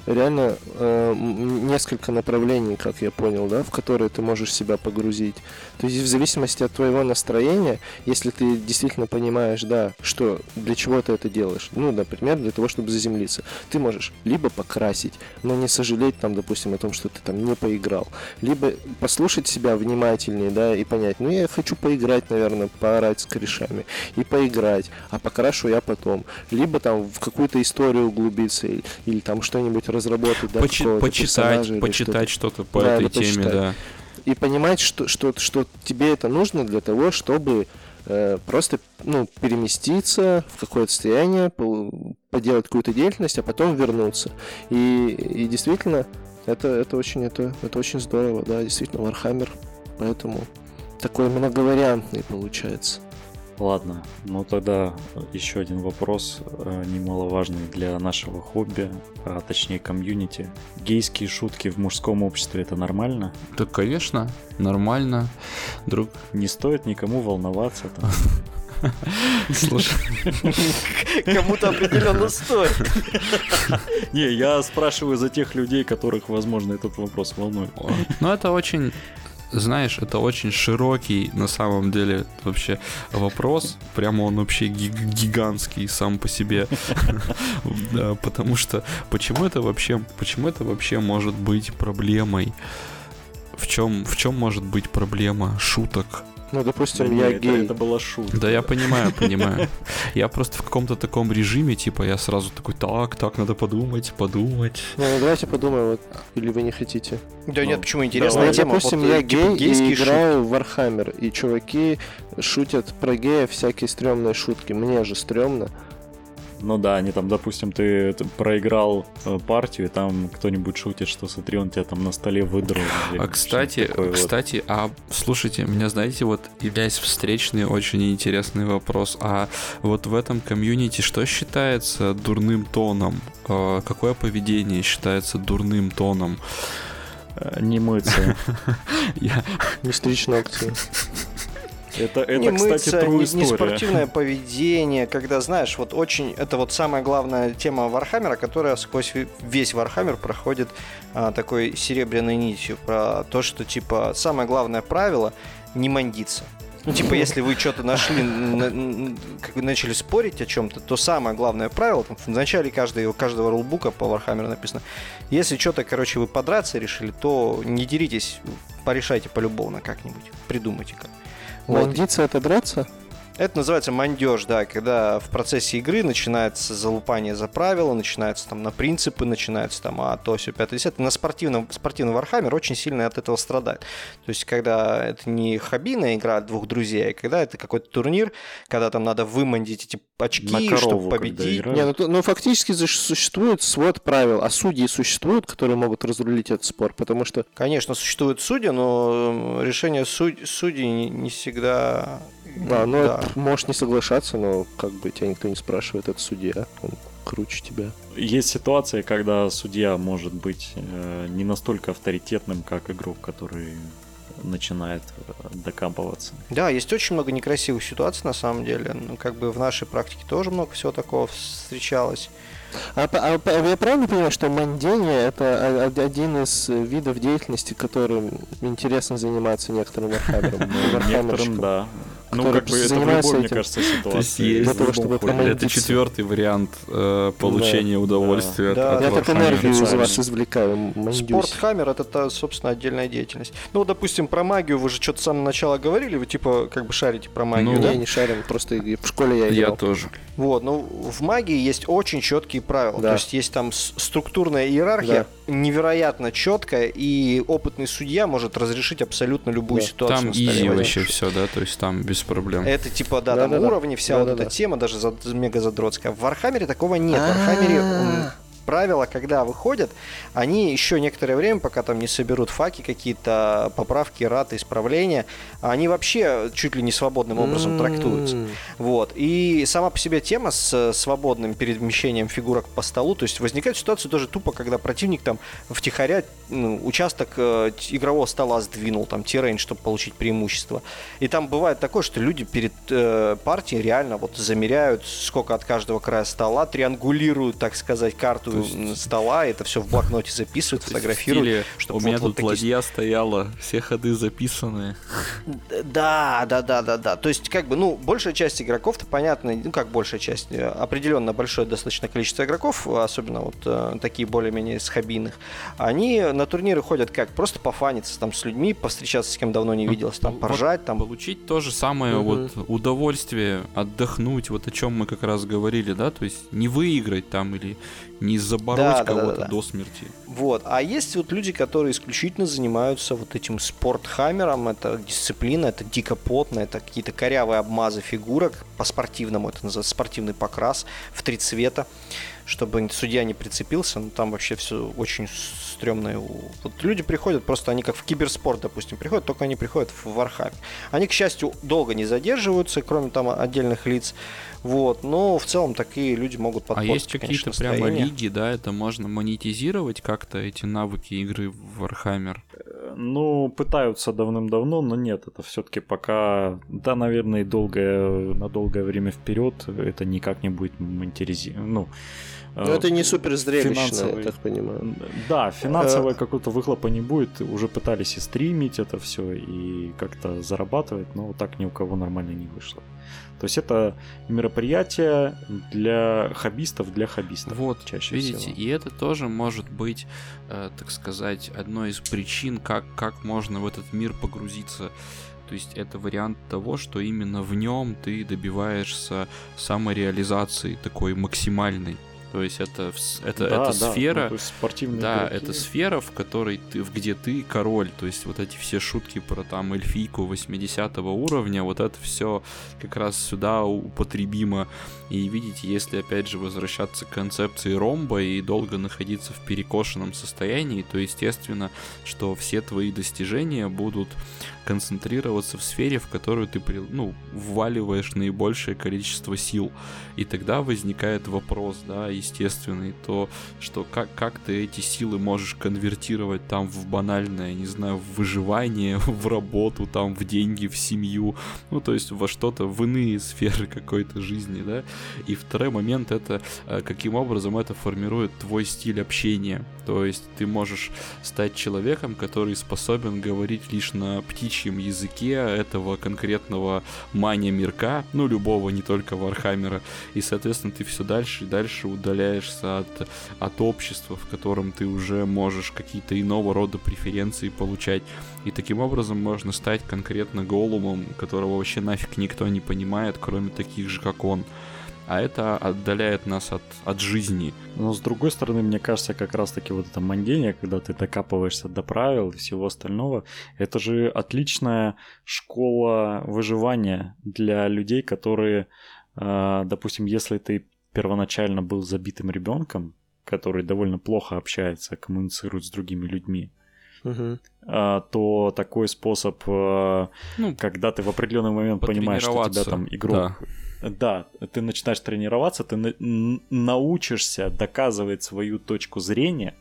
Speaker 4: реально э, несколько направлений, как я понял, да, в которые ты можешь себя погрузить. То есть в зависимости от твоего настроения, если ты действительно понимаешь, да, что для чего ты это делаешь, ну, например, для того, чтобы заземлиться, ты можешь либо покрасить, но не сожалеть там, допустим, о том, что ты там не поиграл, либо послушать себя внимательнее, да, и понять, ну, я хочу поиграть, наверное, поорать с корешами, и поиграть, а покрашу я потом, либо там в какую-то историю углубиться, или, или там что-нибудь разработать, да,
Speaker 3: Почи- почитать, почитать что-то по да, этой теме, почитать. да.
Speaker 4: И понимать, что, что, что тебе это нужно для того, чтобы э, просто ну, переместиться в какое-то состояние, поделать какую-то деятельность, а потом вернуться. И, и действительно, это, это, очень, это, это очень здорово, да, действительно, Warhammer. Поэтому такой многовариантный получается.
Speaker 1: Ладно, ну тогда еще один вопрос, э, немаловажный для нашего хобби, а точнее комьюнити. Гейские шутки в мужском обществе это нормально?
Speaker 3: Да, конечно, нормально. Друг...
Speaker 1: Не стоит никому волноваться там.
Speaker 2: Слушай. Кому-то определенно стоит.
Speaker 1: Не, я спрашиваю за тех людей, которых, возможно, этот вопрос волнует.
Speaker 3: Ну, это очень знаешь, это очень широкий на самом деле вообще вопрос. Прямо он вообще гигантский сам по себе. Потому что почему это вообще, почему это вообще может быть проблемой? В чем, в чем может быть проблема шуток
Speaker 4: Ну, допустим, я
Speaker 1: это,
Speaker 4: гей.
Speaker 1: это была шутка.
Speaker 3: Да, я понимаю, понимаю. Я просто в каком-то таком режиме, типа, я сразу такой, так, так, надо подумать, подумать.
Speaker 4: Ну, давайте подумаем, вот, или вы не хотите.
Speaker 2: Да
Speaker 1: Ну,
Speaker 2: нет, почему
Speaker 4: Ну,
Speaker 2: интересная тема?
Speaker 4: допустим,
Speaker 2: Вот,
Speaker 4: я
Speaker 2: э, типа,
Speaker 4: гей и играю в Warhammer, и чуваки шутят про геев всякие стрёмные шутки. Мне же стрёмно.
Speaker 1: Ну да, они там, допустим, ты т- проиграл э, партию, и там кто-нибудь шутит, что смотри, он тебя там на столе выдрал.
Speaker 3: А кстати,
Speaker 1: такое вот.
Speaker 3: кстати, а слушайте, меня знаете, вот являясь встречный очень интересный вопрос. А вот в этом комьюнити что считается дурным тоном? Э, Какое поведение считается дурным тоном?
Speaker 1: Э, Не мыться.
Speaker 3: Я,
Speaker 4: Не стричь ногти.
Speaker 1: Это, это
Speaker 2: не
Speaker 1: кстати,
Speaker 2: мыться,
Speaker 1: true
Speaker 2: не, не спортивное поведение, когда, знаешь, вот очень, это вот самая главная тема Вархаммера, которая сквозь ве- весь Вархаммер проходит а, такой серебряной нитью, про то, что, типа, самое главное правило — не мандиться. Ну, типа, если вы что-то нашли, на- как вы начали спорить о чем-то, то самое главное правило, там, в начале каждого, каждого rulebook а по Вархаммеру написано, если что-то, короче, вы подраться решили, то не деритесь, порешайте полюбовно как-нибудь, придумайте как. Вот.
Speaker 4: Мандиться это драться?
Speaker 2: Это называется мандеж, да, когда в процессе игры начинается залупание за правила, начинается там на принципы, начинается там а то все пятое, десятое. На спортивном, спортивный Вархаммер очень сильно от этого страдает. То есть, когда это не хоббийная игра двух друзей, а когда это какой-то турнир, когда там надо вымандить эти очки,
Speaker 1: На корову,
Speaker 2: чтобы победить.
Speaker 4: Не, ну, ну фактически существует свод правил, а судьи существуют, которые могут разрулить этот спор, потому что
Speaker 2: Конечно, существуют судьи, но решение суд- судей не, не всегда...
Speaker 4: Да, ну
Speaker 2: да.
Speaker 4: это можешь не соглашаться, но как бы тебя никто не спрашивает, это судья, он круче тебя.
Speaker 1: Есть ситуация, когда судья может быть э, не настолько авторитетным, как игрок, который начинает э, докапываться.
Speaker 2: Да, есть очень много некрасивых ситуаций на самом деле. Ну, как бы в нашей практике тоже много всего такого встречалось.
Speaker 4: А, а по- я правильно понимаю, что мандение это один из видов деятельности, которым интересно заниматься некоторым вархаммером?
Speaker 1: Некоторым, да. Ну, как бы это в любой, мне
Speaker 4: этим.
Speaker 1: кажется,
Speaker 3: есть
Speaker 1: ситуации.
Speaker 4: для того, чтобы
Speaker 3: это четвертый вариант э, получения удовольствия
Speaker 2: Да.
Speaker 3: от,
Speaker 2: Да.
Speaker 3: от
Speaker 4: Я
Speaker 3: Warhammer.
Speaker 4: энергию из вас извлекаю.
Speaker 2: Спортхаммер это, собственно, отдельная деятельность. Ну, вот, допустим, про магию вы же что-то с самого начала говорили, вы типа как бы шарите про магию,
Speaker 3: Ну,
Speaker 2: да?
Speaker 4: Я не шарим, просто в школе я
Speaker 3: Я
Speaker 4: играл.
Speaker 3: тоже.
Speaker 2: Вот, ну, в магии есть очень четкие правила.
Speaker 4: Да.
Speaker 2: То есть есть там структурная иерархия, невероятно четкая, и опытный судья может разрешить абсолютно любую
Speaker 4: Да.
Speaker 2: ситуацию.
Speaker 3: Там изи вообще все, да, то есть там без проблем.
Speaker 2: Это типа, да, там уровни, вся вот эта тема, даже за, мега задротская. В Вархаммере такого нет. В Вархаммере м, правила, когда выходят, они еще некоторое время, пока там не соберут FAQ и какие-то, поправки, эрраты, исправления, они вообще чуть ли не свободным образом трактуются.
Speaker 4: М.
Speaker 2: Вот. И сама по себе тема с свободным перемещением фигурок по столу, то есть возникает ситуация тоже тупо, когда противник там втихаря ну, участок э, игрового стола сдвинул, там, террейн, чтобы получить преимущество. И там бывает такое, что люди перед э, партией реально вот замеряют, сколько от каждого края стола, триангулируют, так сказать, карту
Speaker 3: есть-
Speaker 2: стола, это все в блокноте записывают, фотографируют.
Speaker 3: стиле,
Speaker 2: чтоб
Speaker 3: у меня
Speaker 2: вот- вот
Speaker 3: тут
Speaker 2: такие
Speaker 3: ладья стояла, все ходы записаны.
Speaker 2: Да, да, да, да, да. То есть, как бы, ну, большая часть игроков-то, понятно, ну, как большая часть, э, определенно большое достаточно количество игроков, особенно вот э, такие более-менее с хоббийных, они на турниры ходят как? Просто пофаниться там с людьми, повстречаться с кем давно не
Speaker 3: Ну,
Speaker 2: виделся, там,
Speaker 3: вот
Speaker 2: поржать, там.
Speaker 3: Получить то же самое вот удовольствие, отдохнуть, вот о чем мы как раз говорили, да, то есть не выиграть там или не забороть
Speaker 2: Да, да, да,
Speaker 3: кого-то
Speaker 2: да.
Speaker 3: до смерти.
Speaker 2: Вот. А есть вот люди, которые исключительно занимаются вот этим спортхаммером. Это дисциплина, это дико потно, это какие-то корявые обмазы фигурок. По-спортивному это называется спортивный покрас в три цвета чтобы судья не прицепился, ну там вообще все очень стрёмно. Вот люди приходят, просто они как в киберспорт, допустим, приходят, только они приходят в Warhammer. Они, к счастью, долго не задерживаются, кроме там отдельных лиц. Вот, но в целом такие люди могут
Speaker 3: А
Speaker 2: подпортить,
Speaker 3: есть какие-то
Speaker 2: конечно,
Speaker 3: прямо лиги, да, это можно монетизировать как-то эти навыки игры в Warhammer?
Speaker 1: Э, Ну, пытаются давным-давно, но нет, это все-таки пока, да, наверное, и долгое, на долгое время вперед это никак не будет монетизировано. Ну,
Speaker 4: Но Ну, это не супер зрелищно, я так понимаю.
Speaker 1: Да,
Speaker 2: Э,
Speaker 1: финансового какого-то выхлопа не будет. Уже пытались и стримить это все, и как-то зарабатывать, но так ни у кого нормально не вышло. То есть это мероприятие для хоббистов, для хоббистов.
Speaker 3: Вот,
Speaker 1: чаще
Speaker 3: видите,
Speaker 1: всего.
Speaker 3: и это тоже может быть, э, так сказать, одной из причин, как, как можно в этот мир погрузиться. То есть это вариант того, что именно в нем ты добиваешься самореализации такой максимальной. То есть это, это, да, это да, сфера,
Speaker 1: ну,
Speaker 3: да, игроки. это сфера, в которой ты, где ты король. То есть вот эти все шутки про там эльфийку 80 уровня, вот это все как раз сюда употребимо. И видите, если опять же возвращаться к концепции ромба и долго находиться в перекошенном состоянии, то естественно, что все твои достижения будут концентрироваться в сфере, в которую ты ну, вваливаешь наибольшее количество сил. И тогда возникает вопрос, да, естественный, то, что как, как ты эти силы можешь конвертировать там в банальное, не знаю, в выживание, в работу, там, в деньги, в семью, ну, то есть во что-то, в иные сферы какой-то жизни, да. И второй момент это, э, каким образом это формирует твой стиль общения. То есть ты можешь стать человеком, который способен говорить лишь на птичьем языке этого конкретного мини-мирка, ну, любого, не только Вархаммера. И, соответственно, ты все дальше и дальше удаляешься от, от общества, в котором ты уже можешь какие-то иного рода преференции получать. И таким образом можно стать конкретно Голлумом, которого вообще нафиг никто не понимает, кроме таких же, как он а это отдаляет нас от, от жизни.
Speaker 1: Но с другой стороны, мне кажется, как раз-таки вот это мандение, когда ты докапываешься до правил и всего остального, это же отличная школа выживания для людей, которые, а, допустим, если ты первоначально был забитым ребенком, который довольно плохо общается, коммуницирует с другими людьми,
Speaker 4: угу.
Speaker 1: то такой способ, а, ну, когда ты в определенный момент понимаешь, что тебя там игрок да да, ты начинаешь тренироваться, ты на- научишься доказывать свою точку зрения,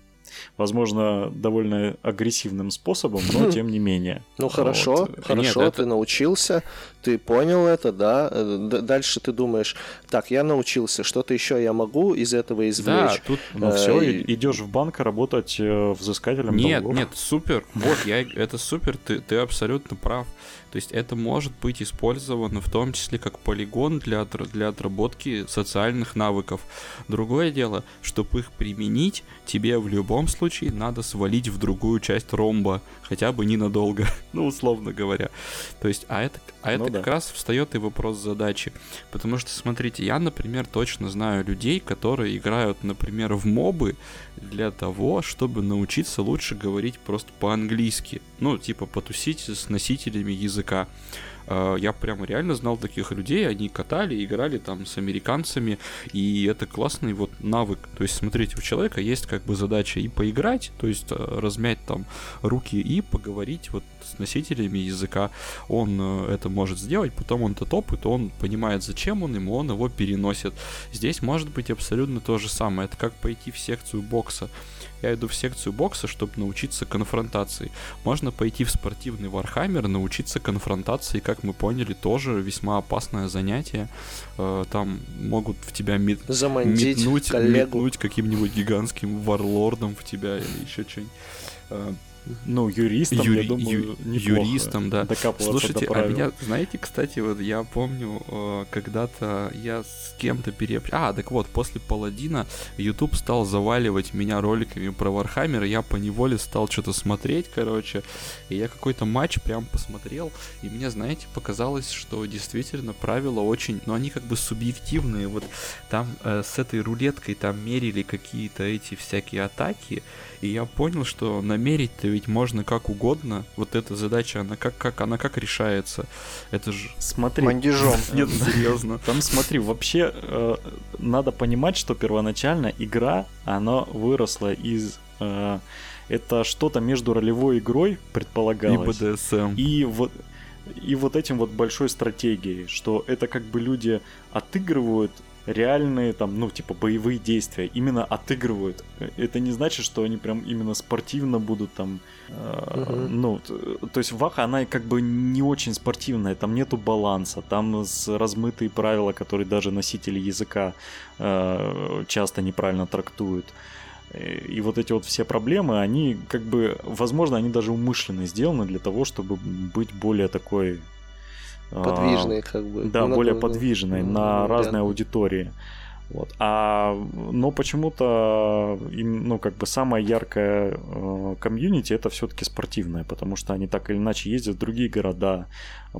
Speaker 1: возможно, довольно агрессивным способом, но тем не менее.
Speaker 4: Ну хорошо, хорошо, ты научился, ты понял это, да. Дальше ты думаешь, так, я научился, что-то еще я могу из этого извлечь. Да,
Speaker 1: тут ну, все, идешь в банк работать э, взыскателем
Speaker 3: Нет, нет, супер. Вот, я, это супер, ты, ты абсолютно прав. То есть это может быть использовано в том числе как полигон для, для отработки социальных навыков. Другое дело, чтобы их применить, тебе в любом случае надо свалить в другую часть ромба, хотя бы ненадолго, ну, условно говоря. То есть, а это, а это ну, как да. раз встает и вопрос задачи. Потому что, смотрите, я, например, точно знаю людей, которые играют, например, в мобы для того, чтобы научиться лучше говорить просто по-английски. Ну, типа потусить с носителями языка. Э, я прямо реально знал таких людей, они катали, играли там с американцами, и это классный вот навык. То есть, смотрите, у человека есть как бы задача и поиграть, то есть э, размять там руки и поговорить вот с носителями языка. Он э, это может сделать, потом он этот опыт, он понимает, зачем он ему, он его переносит. Здесь может быть абсолютно то же самое. Это как пойти в секцию бокса я иду в секцию бокса, чтобы научиться конфронтации. Можно пойти в спортивный Warhammer, научиться конфронтации, как мы поняли, тоже весьма опасное занятие. Э, там могут в тебя мет... метнуть, метнуть каким-нибудь гигантским варлордом в тебя или еще что-нибудь э,
Speaker 1: ну, юристом, Юри, я думаю, ю,
Speaker 3: Юристом, да. Слушайте, а меня, знаете, кстати, вот я помню, э, когда-то я с кем-то переобщался. А, так вот, после Паладина YouTube стал заваливать меня роликами про Warhammer, я поневоле стал что-то смотреть, короче, и я какой-то матч прям посмотрел, и мне, знаете, показалось, что действительно правила очень, ну, они как бы субъективные, вот там э, с этой рулеткой там мерили какие-то эти всякие атаки, и я понял, что намерить-то ведь можно как угодно. Вот эта задача, она как, как, она как решается? Это же...
Speaker 1: Смотри.
Speaker 2: Мандежом.
Speaker 1: Нет, серьезно. Там смотри, вообще э, надо понимать, что первоначально игра, она выросла из... Э, это что-то между ролевой игрой предполагалось.
Speaker 3: И BDSM.
Speaker 1: И вот и вот этим вот большой стратегией, что это как бы люди отыгрывают реальные там, ну, типа, боевые действия именно отыгрывают. Это не значит, что они прям именно спортивно будут там, э, uh-huh. ну, то есть Ваха, она как бы не очень спортивная, там нету баланса, там размытые правила, которые даже носители языка э, часто неправильно трактуют. И вот эти вот все проблемы, они как бы, возможно, они даже умышленно сделаны для того, чтобы быть более такой
Speaker 4: Подвижные, как бы.
Speaker 1: Да, более подвижные на разные аудитории. Вот. А, но почему-то, ну, как бы самая яркая э, комьюнити это все-таки спортивная, потому что они так или иначе ездят в другие города,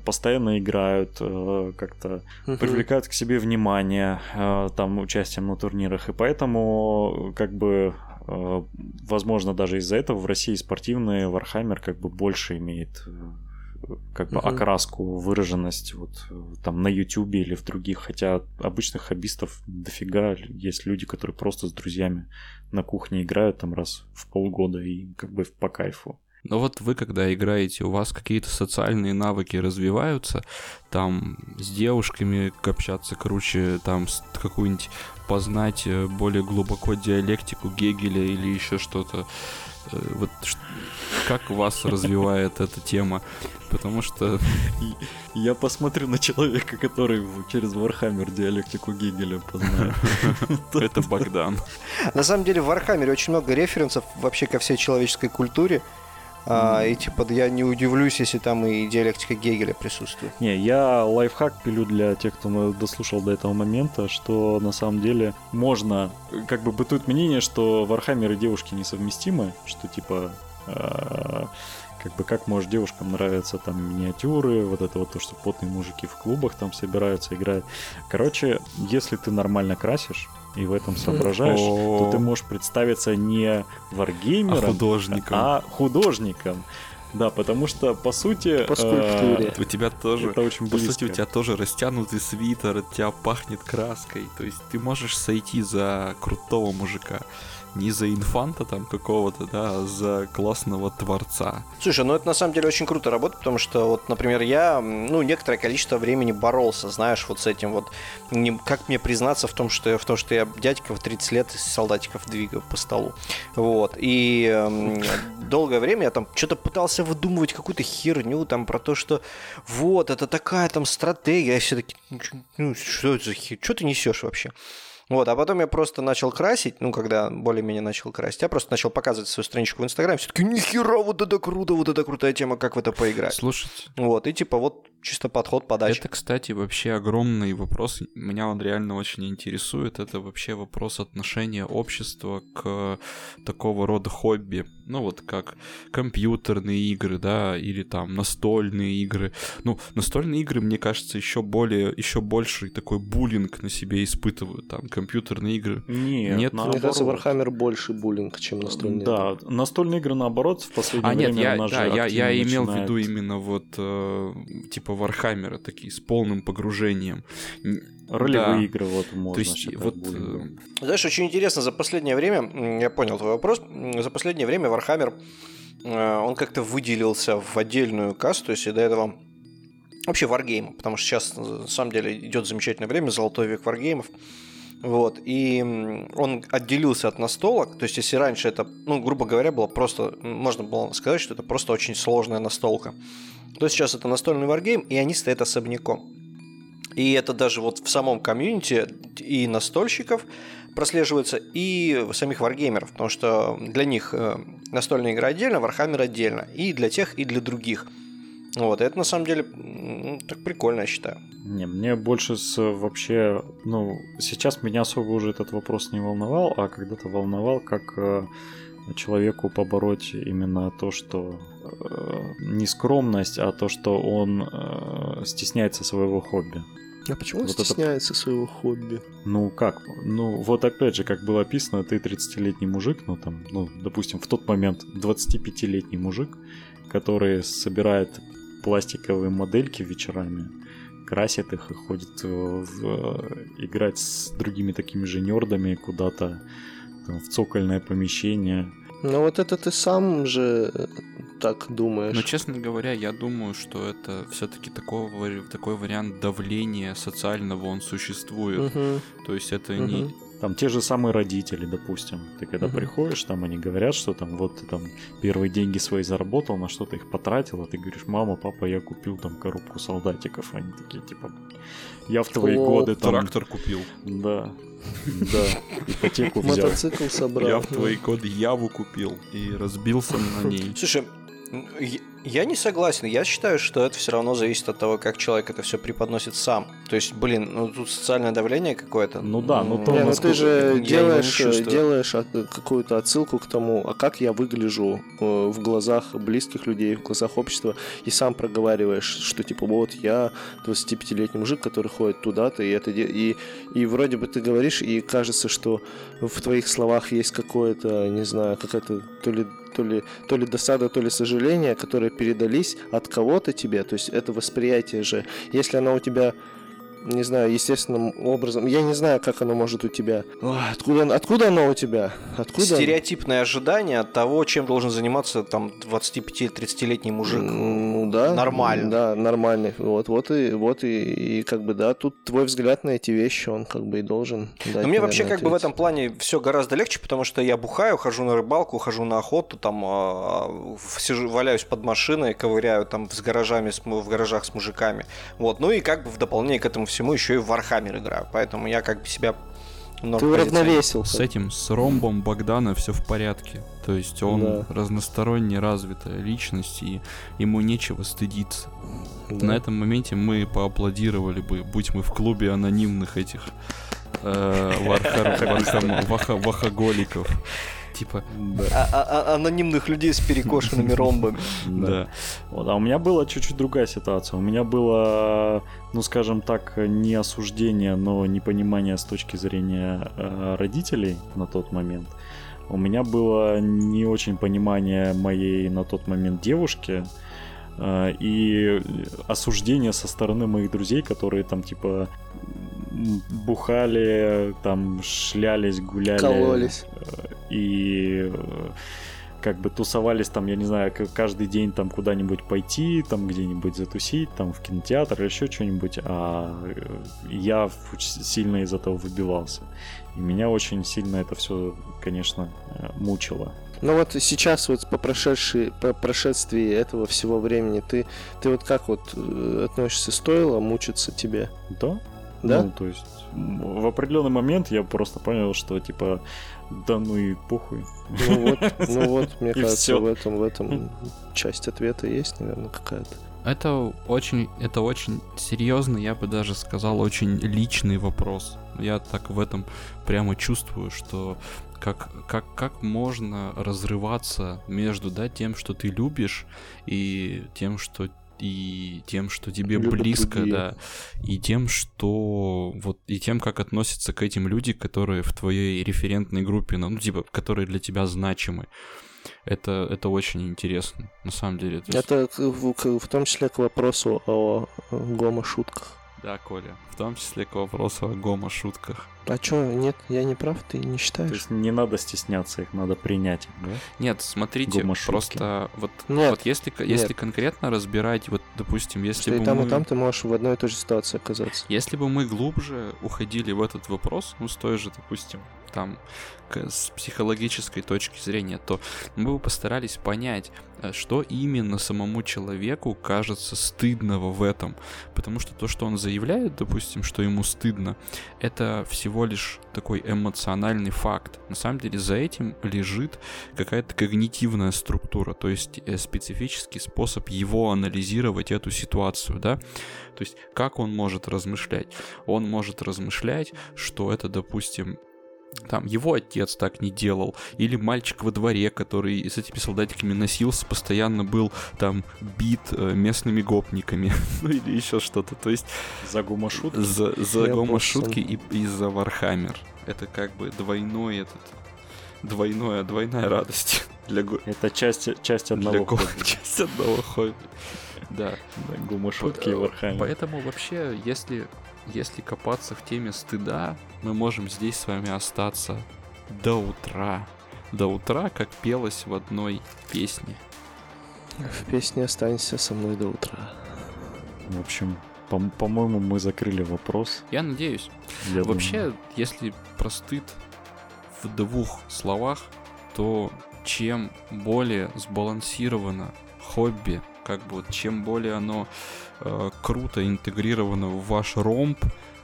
Speaker 1: постоянно играют, э, как-то uh-huh. привлекают к себе внимание э, там участием на турнирах, и поэтому, как бы, э, возможно, даже из-за этого в России спортивный Warhammer как бы больше имеет как бы uh-huh. окраску, выраженность вот там на Ютубе или в других, хотя обычных хоббистов дофига, есть люди, которые просто с друзьями на кухне играют там раз в полгода и как бы по кайфу.
Speaker 3: Но вот вы, когда играете, у вас какие-то социальные навыки развиваются, там с девушками общаться круче, там какую-нибудь познать э, более глубоко диалектику Гегеля или еще что-то. Э, вот как вас развивает эта тема? Потому что...
Speaker 1: Я посмотрю на человека, который через Warhammer диалектику Гегеля познает.
Speaker 3: Это Богдан.
Speaker 2: На самом деле в Warhammer е очень много референсов вообще ко всей человеческой культуре. А, и типа я не удивлюсь, если там и диалектика Гегеля присутствует.
Speaker 1: Не, я лайфхак пилю для тех, кто дослушал до этого момента, что на самом деле можно, как бы бытует мнение, что Warhammer и девушки несовместимы, что типа а, как бы как может девушкам нравятся там миниатюры, вот это вот то, что потные мужики в клубах там собираются, играют. Короче, если ты нормально красишь, и в этом соображаешь, то ты можешь представиться не варгеймером, а
Speaker 3: художником.
Speaker 1: А художником. Да, потому что по сути...
Speaker 4: По скульптуре.
Speaker 3: Э, у тебя тоже...
Speaker 1: Это очень
Speaker 3: близко. По сути, у тебя тоже растянутый свитер, от тебя пахнет краской. То есть ты можешь сойти за крутого мужика не за инфанта там какого-то, да, а за классного творца.
Speaker 2: Слушай, ну это на самом деле очень круто работает, потому что вот, например, я, ну, некоторое количество времени боролся, знаешь, вот с этим вот, не, как мне признаться в том, что, в том, что я дядька в 30 лет солдатиков двигаю по столу, вот, и э, долгое время я там что-то пытался выдумывать какую-то херню там про то, что вот, это такая там стратегия, я все таки ну, что это за хер... что ты несешь вообще? Вот, а потом я просто начал красить, ну, когда более-менее начал красить, я просто начал показывать свою страничку в Инстаграме, все таки нихера, вот это круто, вот это крутая тема, как в это поиграть.
Speaker 3: Слушайте.
Speaker 2: Вот, и типа вот чисто подход, подача.
Speaker 3: Это, кстати, вообще огромный вопрос, меня он реально очень интересует, это вообще вопрос отношения общества к такого рода хобби, ну, вот как компьютерные игры, да, или там настольные игры. Ну, настольные игры, мне кажется, еще более, еще больше такой буллинг на себе испытывают, там, компьютерные игры.
Speaker 1: Нет, Нет
Speaker 4: наоборот. Мне кажется, Warhammer больше буллинг, чем настольные
Speaker 1: да, игры. Да, настольные игры, наоборот, в последнее а, время
Speaker 3: нет, я, да, я, я имел в виду именно вот, э, типа, Warhammer, такие, с полным погружением.
Speaker 1: Ролевые да. игры, вот, можно
Speaker 3: То есть, вот... Э,
Speaker 2: Знаешь, очень интересно, за последнее время, я понял твой вопрос, за последнее время Warhammer, э, он как-то выделился в отдельную касту, если до этого вообще варгейм, потому что сейчас, на самом деле, идет замечательное время, золотой век варгеймов, вот, и он отделился от настолок, то есть если раньше это, ну, грубо говоря, было просто, можно было сказать, что это просто очень сложная настолка, то сейчас это настольный варгейм, и они стоят особняком. И это даже вот в самом комьюнити и настольщиков прослеживается, и самих варгеймеров, потому что для них э, настольная игра отдельно, Warhammer отдельно, и для тех, и для других. Вот, это на самом деле ну, так прикольно, я считаю.
Speaker 1: Не, мне больше с вообще, ну, сейчас меня особо уже этот вопрос не волновал, а когда-то волновал, как э, человеку побороть именно то, что э, не скромность, а то, что он э, стесняется своего хобби.
Speaker 4: А почему вот он стесняется это... своего хобби?
Speaker 1: Ну как? Ну вот опять же, как было описано, ты 30-летний мужик, ну там, ну допустим, в тот момент 25-летний мужик, который собирает пластиковые модельки вечерами, красит их и ходит в, в, играть с другими такими же нердами куда-то в цокольное помещение.
Speaker 4: Ну вот это ты сам же так думаешь.
Speaker 3: Но, честно говоря, я думаю, что это все-таки такой, такой вариант давления социального, он существует. Угу. То есть это угу. не
Speaker 1: там те же самые родители, допустим. Ты когда uh-huh. приходишь, там они говорят, что там вот ты там первые деньги свои заработал, на что-то их потратил, а ты говоришь, мама, папа, я купил там коробку солдатиков. Они такие, типа, я в твои О, годы
Speaker 3: там... Трактор купил.
Speaker 1: Да. Да, ипотеку взял.
Speaker 4: Мотоцикл собрал.
Speaker 3: Я в твои годы Яву купил и разбился на ней.
Speaker 2: Слушай, Я не согласен. Я считаю, что это все равно зависит от того, как человек это все преподносит сам. То есть, блин, ну тут социальное давление какое-то.
Speaker 1: Ну да, ну то
Speaker 4: Не, ну ты же делаешь,
Speaker 2: чувствую.
Speaker 4: делаешь от- какую-то отсылку к тому, а как я выгляжу э, в глазах близких людей, в глазах общества, и сам проговариваешь, что типа вот я 25-летний мужик, который ходит туда-то, и это и, и вроде бы ты говоришь, и кажется, что в твоих словах есть какое-то, не знаю, какая-то то ли то ли, то ли досада, то ли сожаление, которые передались от кого-то тебе. То есть это восприятие же. Если оно у тебя не знаю, естественным образом. Я не знаю, как оно может у тебя. Ой, Откуда, откуда оно у тебя? Откуда?
Speaker 2: Стереотипное ожидание от того, чем должен заниматься там 25-30-летний мужик.
Speaker 4: Ну да.
Speaker 2: Нормально.
Speaker 4: Да, нормальный. Вот, вот и вот и, и как бы да, тут твой взгляд на эти вещи, он как бы и должен. Дать,
Speaker 2: Но мне вообще
Speaker 4: наверное,
Speaker 2: как бы в этом плане все гораздо легче, потому что я бухаю, хожу на рыбалку, хожу на охоту, там а, в- сижу, валяюсь под машиной, ковыряю там с гаражами, в гаражах с мужиками. Вот, ну и как бы в дополнение к этому всему еще и в Warhammer играю, поэтому я как бы себя много
Speaker 4: Ты
Speaker 2: позиционирую.
Speaker 4: уравновесил.
Speaker 3: С этим, с ромбом Богдана все в порядке. То есть он
Speaker 4: Да.
Speaker 3: разносторонне развитая личность, и ему нечего стыдиться.
Speaker 4: Да.
Speaker 3: На этом моменте мы поаплодировали бы, будь мы в клубе анонимных этих э, Типа,
Speaker 2: А- а- а- анонимных людей с перекошенными ромбами.
Speaker 3: да.
Speaker 1: Вот, а у меня была чуть-чуть другая ситуация. У меня было, ну скажем так, не осуждение, но непонимание с точки зрения э, родителей на тот момент. У меня было не очень понимание моей на тот момент девушки и осуждение со стороны моих друзей, которые там типа бухали, там шлялись, гуляли.
Speaker 4: Кололись.
Speaker 1: э, И э, как бы тусовались там, я не знаю, каждый день там куда-нибудь пойти, там где-нибудь затусить, там в кинотеатр или еще что-нибудь, а э, я сильно из этого выбивался. И меня очень сильно это все, конечно, мучило.
Speaker 4: Ну вот сейчас вот по прошедшей, по прошествии этого всего времени ты, ты вот как вот э, относишься? Стоило мучиться тебе?
Speaker 1: Да?
Speaker 4: Да?
Speaker 1: Ну, то есть в определенный момент я просто понял, что типа, да ну и похуй.
Speaker 4: Ну вот, ну вот, мне
Speaker 1: И
Speaker 4: кажется, в этом, в этом часть ответа есть, наверное, какая-то.
Speaker 3: Это очень, это очень серьезный, я бы даже сказал, очень личный вопрос. Я так в этом прямо чувствую, что как, как, как можно разрываться между да, тем, что ты любишь, и тем, что и тем, что тебе
Speaker 4: Любят
Speaker 3: близко,
Speaker 4: другие.
Speaker 3: да, и тем, что вот и тем, как относятся к этим люди, которые в твоей референтной группе, ну типа, которые для тебя значимы. Это, это очень интересно, на самом деле.
Speaker 4: Это к- в, в том числе к вопросу о гомо-шутках.
Speaker 3: Да, Коля, в том числе к вопросу о гомо-шутках.
Speaker 4: А чё, нет, я не прав, ты не
Speaker 1: То
Speaker 4: считаешь?
Speaker 1: есть не надо стесняться их, надо принять, да?
Speaker 3: Нет, смотрите, просто вот,
Speaker 4: Нет,
Speaker 3: вот если, ко- если конкретно разбирать, вот, допустим, если
Speaker 4: что и
Speaker 3: бы
Speaker 4: там,
Speaker 3: мы...
Speaker 4: и там ты можешь в одной и той же ситуации оказаться.
Speaker 3: Если бы мы глубже уходили в этот вопрос, ну, с той же, допустим, там, с психологической точки зрения, то мы бы постарались понять, э, что именно самому человеку кажется стыдного в этом. Потому что то, что он заявляет, допустим, что ему стыдно, это всего лишь такой эмоциональный факт. На самом деле за этим лежит какая-то когнитивная структура, то есть э, специфический способ его анализировать эту ситуацию, да. То есть как он может размышлять? Он может размышлять, что это, допустим, там его отец так не делал, или мальчик во дворе, который с этими солдатиками носился, постоянно был там бит э, местными гопниками, ну или еще что-то. То есть
Speaker 1: За гомошут.
Speaker 3: за, за гомошутки и, и за Warhammer. Это как бы двойной этот двойное, двойная радость для,
Speaker 1: Это часть, часть
Speaker 3: для
Speaker 1: одного
Speaker 3: го-
Speaker 1: хобби.
Speaker 3: часть одного хобби. Да.
Speaker 1: Да, гомошутки и Warhammer.
Speaker 3: Поэтому вообще, если, если копаться в теме стыда, мы можем здесь с вами остаться до утра. До утра, как пелось в одной песне.
Speaker 4: В песне «Останься со мной до утра».
Speaker 1: В общем, по- по-моему, мы закрыли вопрос.
Speaker 3: Я надеюсь.
Speaker 1: Я
Speaker 3: Вообще,
Speaker 1: думаю.
Speaker 3: если про стыд в двух словах, то чем более сбалансировано хобби, как бы вот чем более оно э, круто интегрировано в ваш ромб,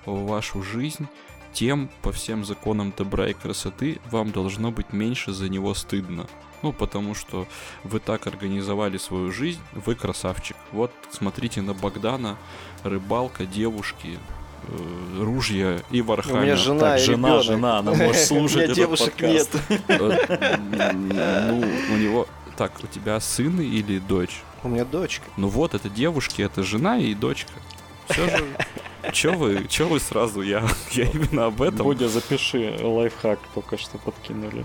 Speaker 3: в вашу жизнь, тем по всем законам добра и красоты вам должно быть меньше за него стыдно. Ну, потому что вы так организовали свою жизнь, вы красавчик. Вот смотрите на Богдана, рыбалка, девушки, э, ружья и Warhammer.
Speaker 2: У меня жена
Speaker 1: Так,
Speaker 2: и
Speaker 1: жена,
Speaker 2: ребенок.
Speaker 1: жена, она может
Speaker 2: меня
Speaker 1: этот
Speaker 2: девушек нет.
Speaker 3: Э, Ну, у него... Так, у тебя сын или дочь?
Speaker 2: У меня дочка.
Speaker 3: Ну вот, это девушки, это жена и дочка. Все же... Чё вы, чё вы сразу? Я, я именно об этом.
Speaker 1: Бодя, запиши лайфхак, только что подкинули.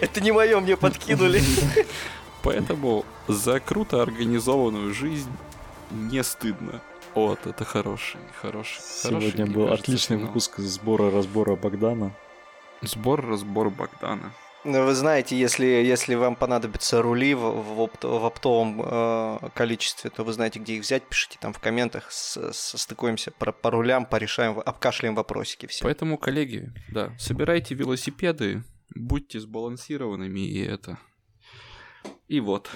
Speaker 2: Это не мое, мне подкинули.
Speaker 3: Поэтому за круто организованную жизнь не стыдно. Вот, это хороший, хороший.
Speaker 1: Сегодня
Speaker 3: хороший,
Speaker 1: был
Speaker 3: кажется,
Speaker 1: отличный
Speaker 3: финал.
Speaker 1: выпуск сбора-разбора Богдана.
Speaker 3: Сбор-разбор Богдана.
Speaker 2: Ну, вы знаете, если, если вам понадобятся рули в, в, опт- в оптовом э, количестве, то вы знаете, где их взять. Пишите там в комментах, с- состыкуемся по, по рулям, порешаем, обкашляем вопросики все.
Speaker 3: Поэтому, коллеги, да, собирайте велосипеды, будьте сбалансированными и это. И вот.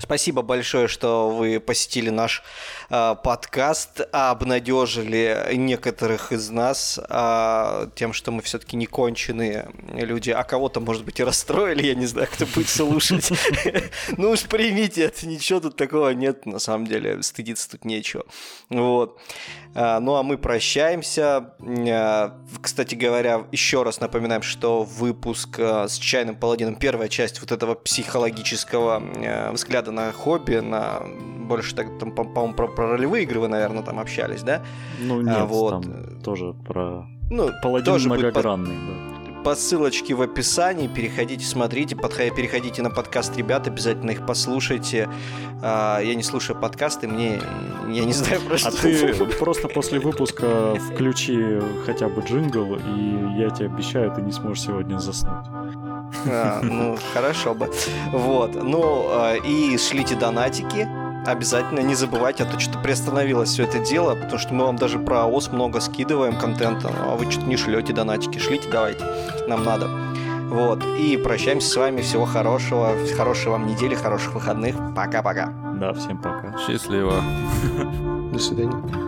Speaker 2: Спасибо большое, что вы посетили наш э, подкаст, обнадежили некоторых из нас э, тем, что мы все-таки не конченые люди, а кого-то, может быть, и расстроили, я не знаю, кто будет слушать. Ну уж примите это, ничего тут такого нет, на самом деле, стыдиться тут нечего. Вот. А, Ну а мы прощаемся. А, Кстати говоря, еще раз напоминаем, что выпуск а, с Чайным Паладином, первая часть вот этого психологического э, взгляда на хобби, на больше так, там, по- по-моему, про, про ролевые игры вы, наверное, там общались, да?
Speaker 1: Ну нет,
Speaker 2: А, вот.
Speaker 1: там тоже про...
Speaker 2: Ну,
Speaker 1: Паладин
Speaker 2: тоже будет по-
Speaker 1: многогранный, да.
Speaker 2: по ссылочке в описании. Переходите, смотрите, подха- переходите на подкаст ребят, обязательно их послушайте. А, я не слушаю подкасты, мне я не знаю про что.
Speaker 1: А ты просто после выпуска включи хотя бы джингл, и я тебе обещаю, ты не сможешь сегодня заснуть.
Speaker 2: А, ну, хорошо бы. Вот. Ну, а, и шлите донатики. Обязательно не забывайте, а то что-то приостановилось все это дело, потому что мы вам даже про ОС много скидываем контента, а вы что-то не шлете донатики. Шлите, давайте. Нам надо. Вот. И прощаемся с вами. Всего хорошего. Хорошей вам недели, хороших выходных. Пока-пока.
Speaker 1: Да, всем пока.
Speaker 3: Счастливо.
Speaker 4: До свидания.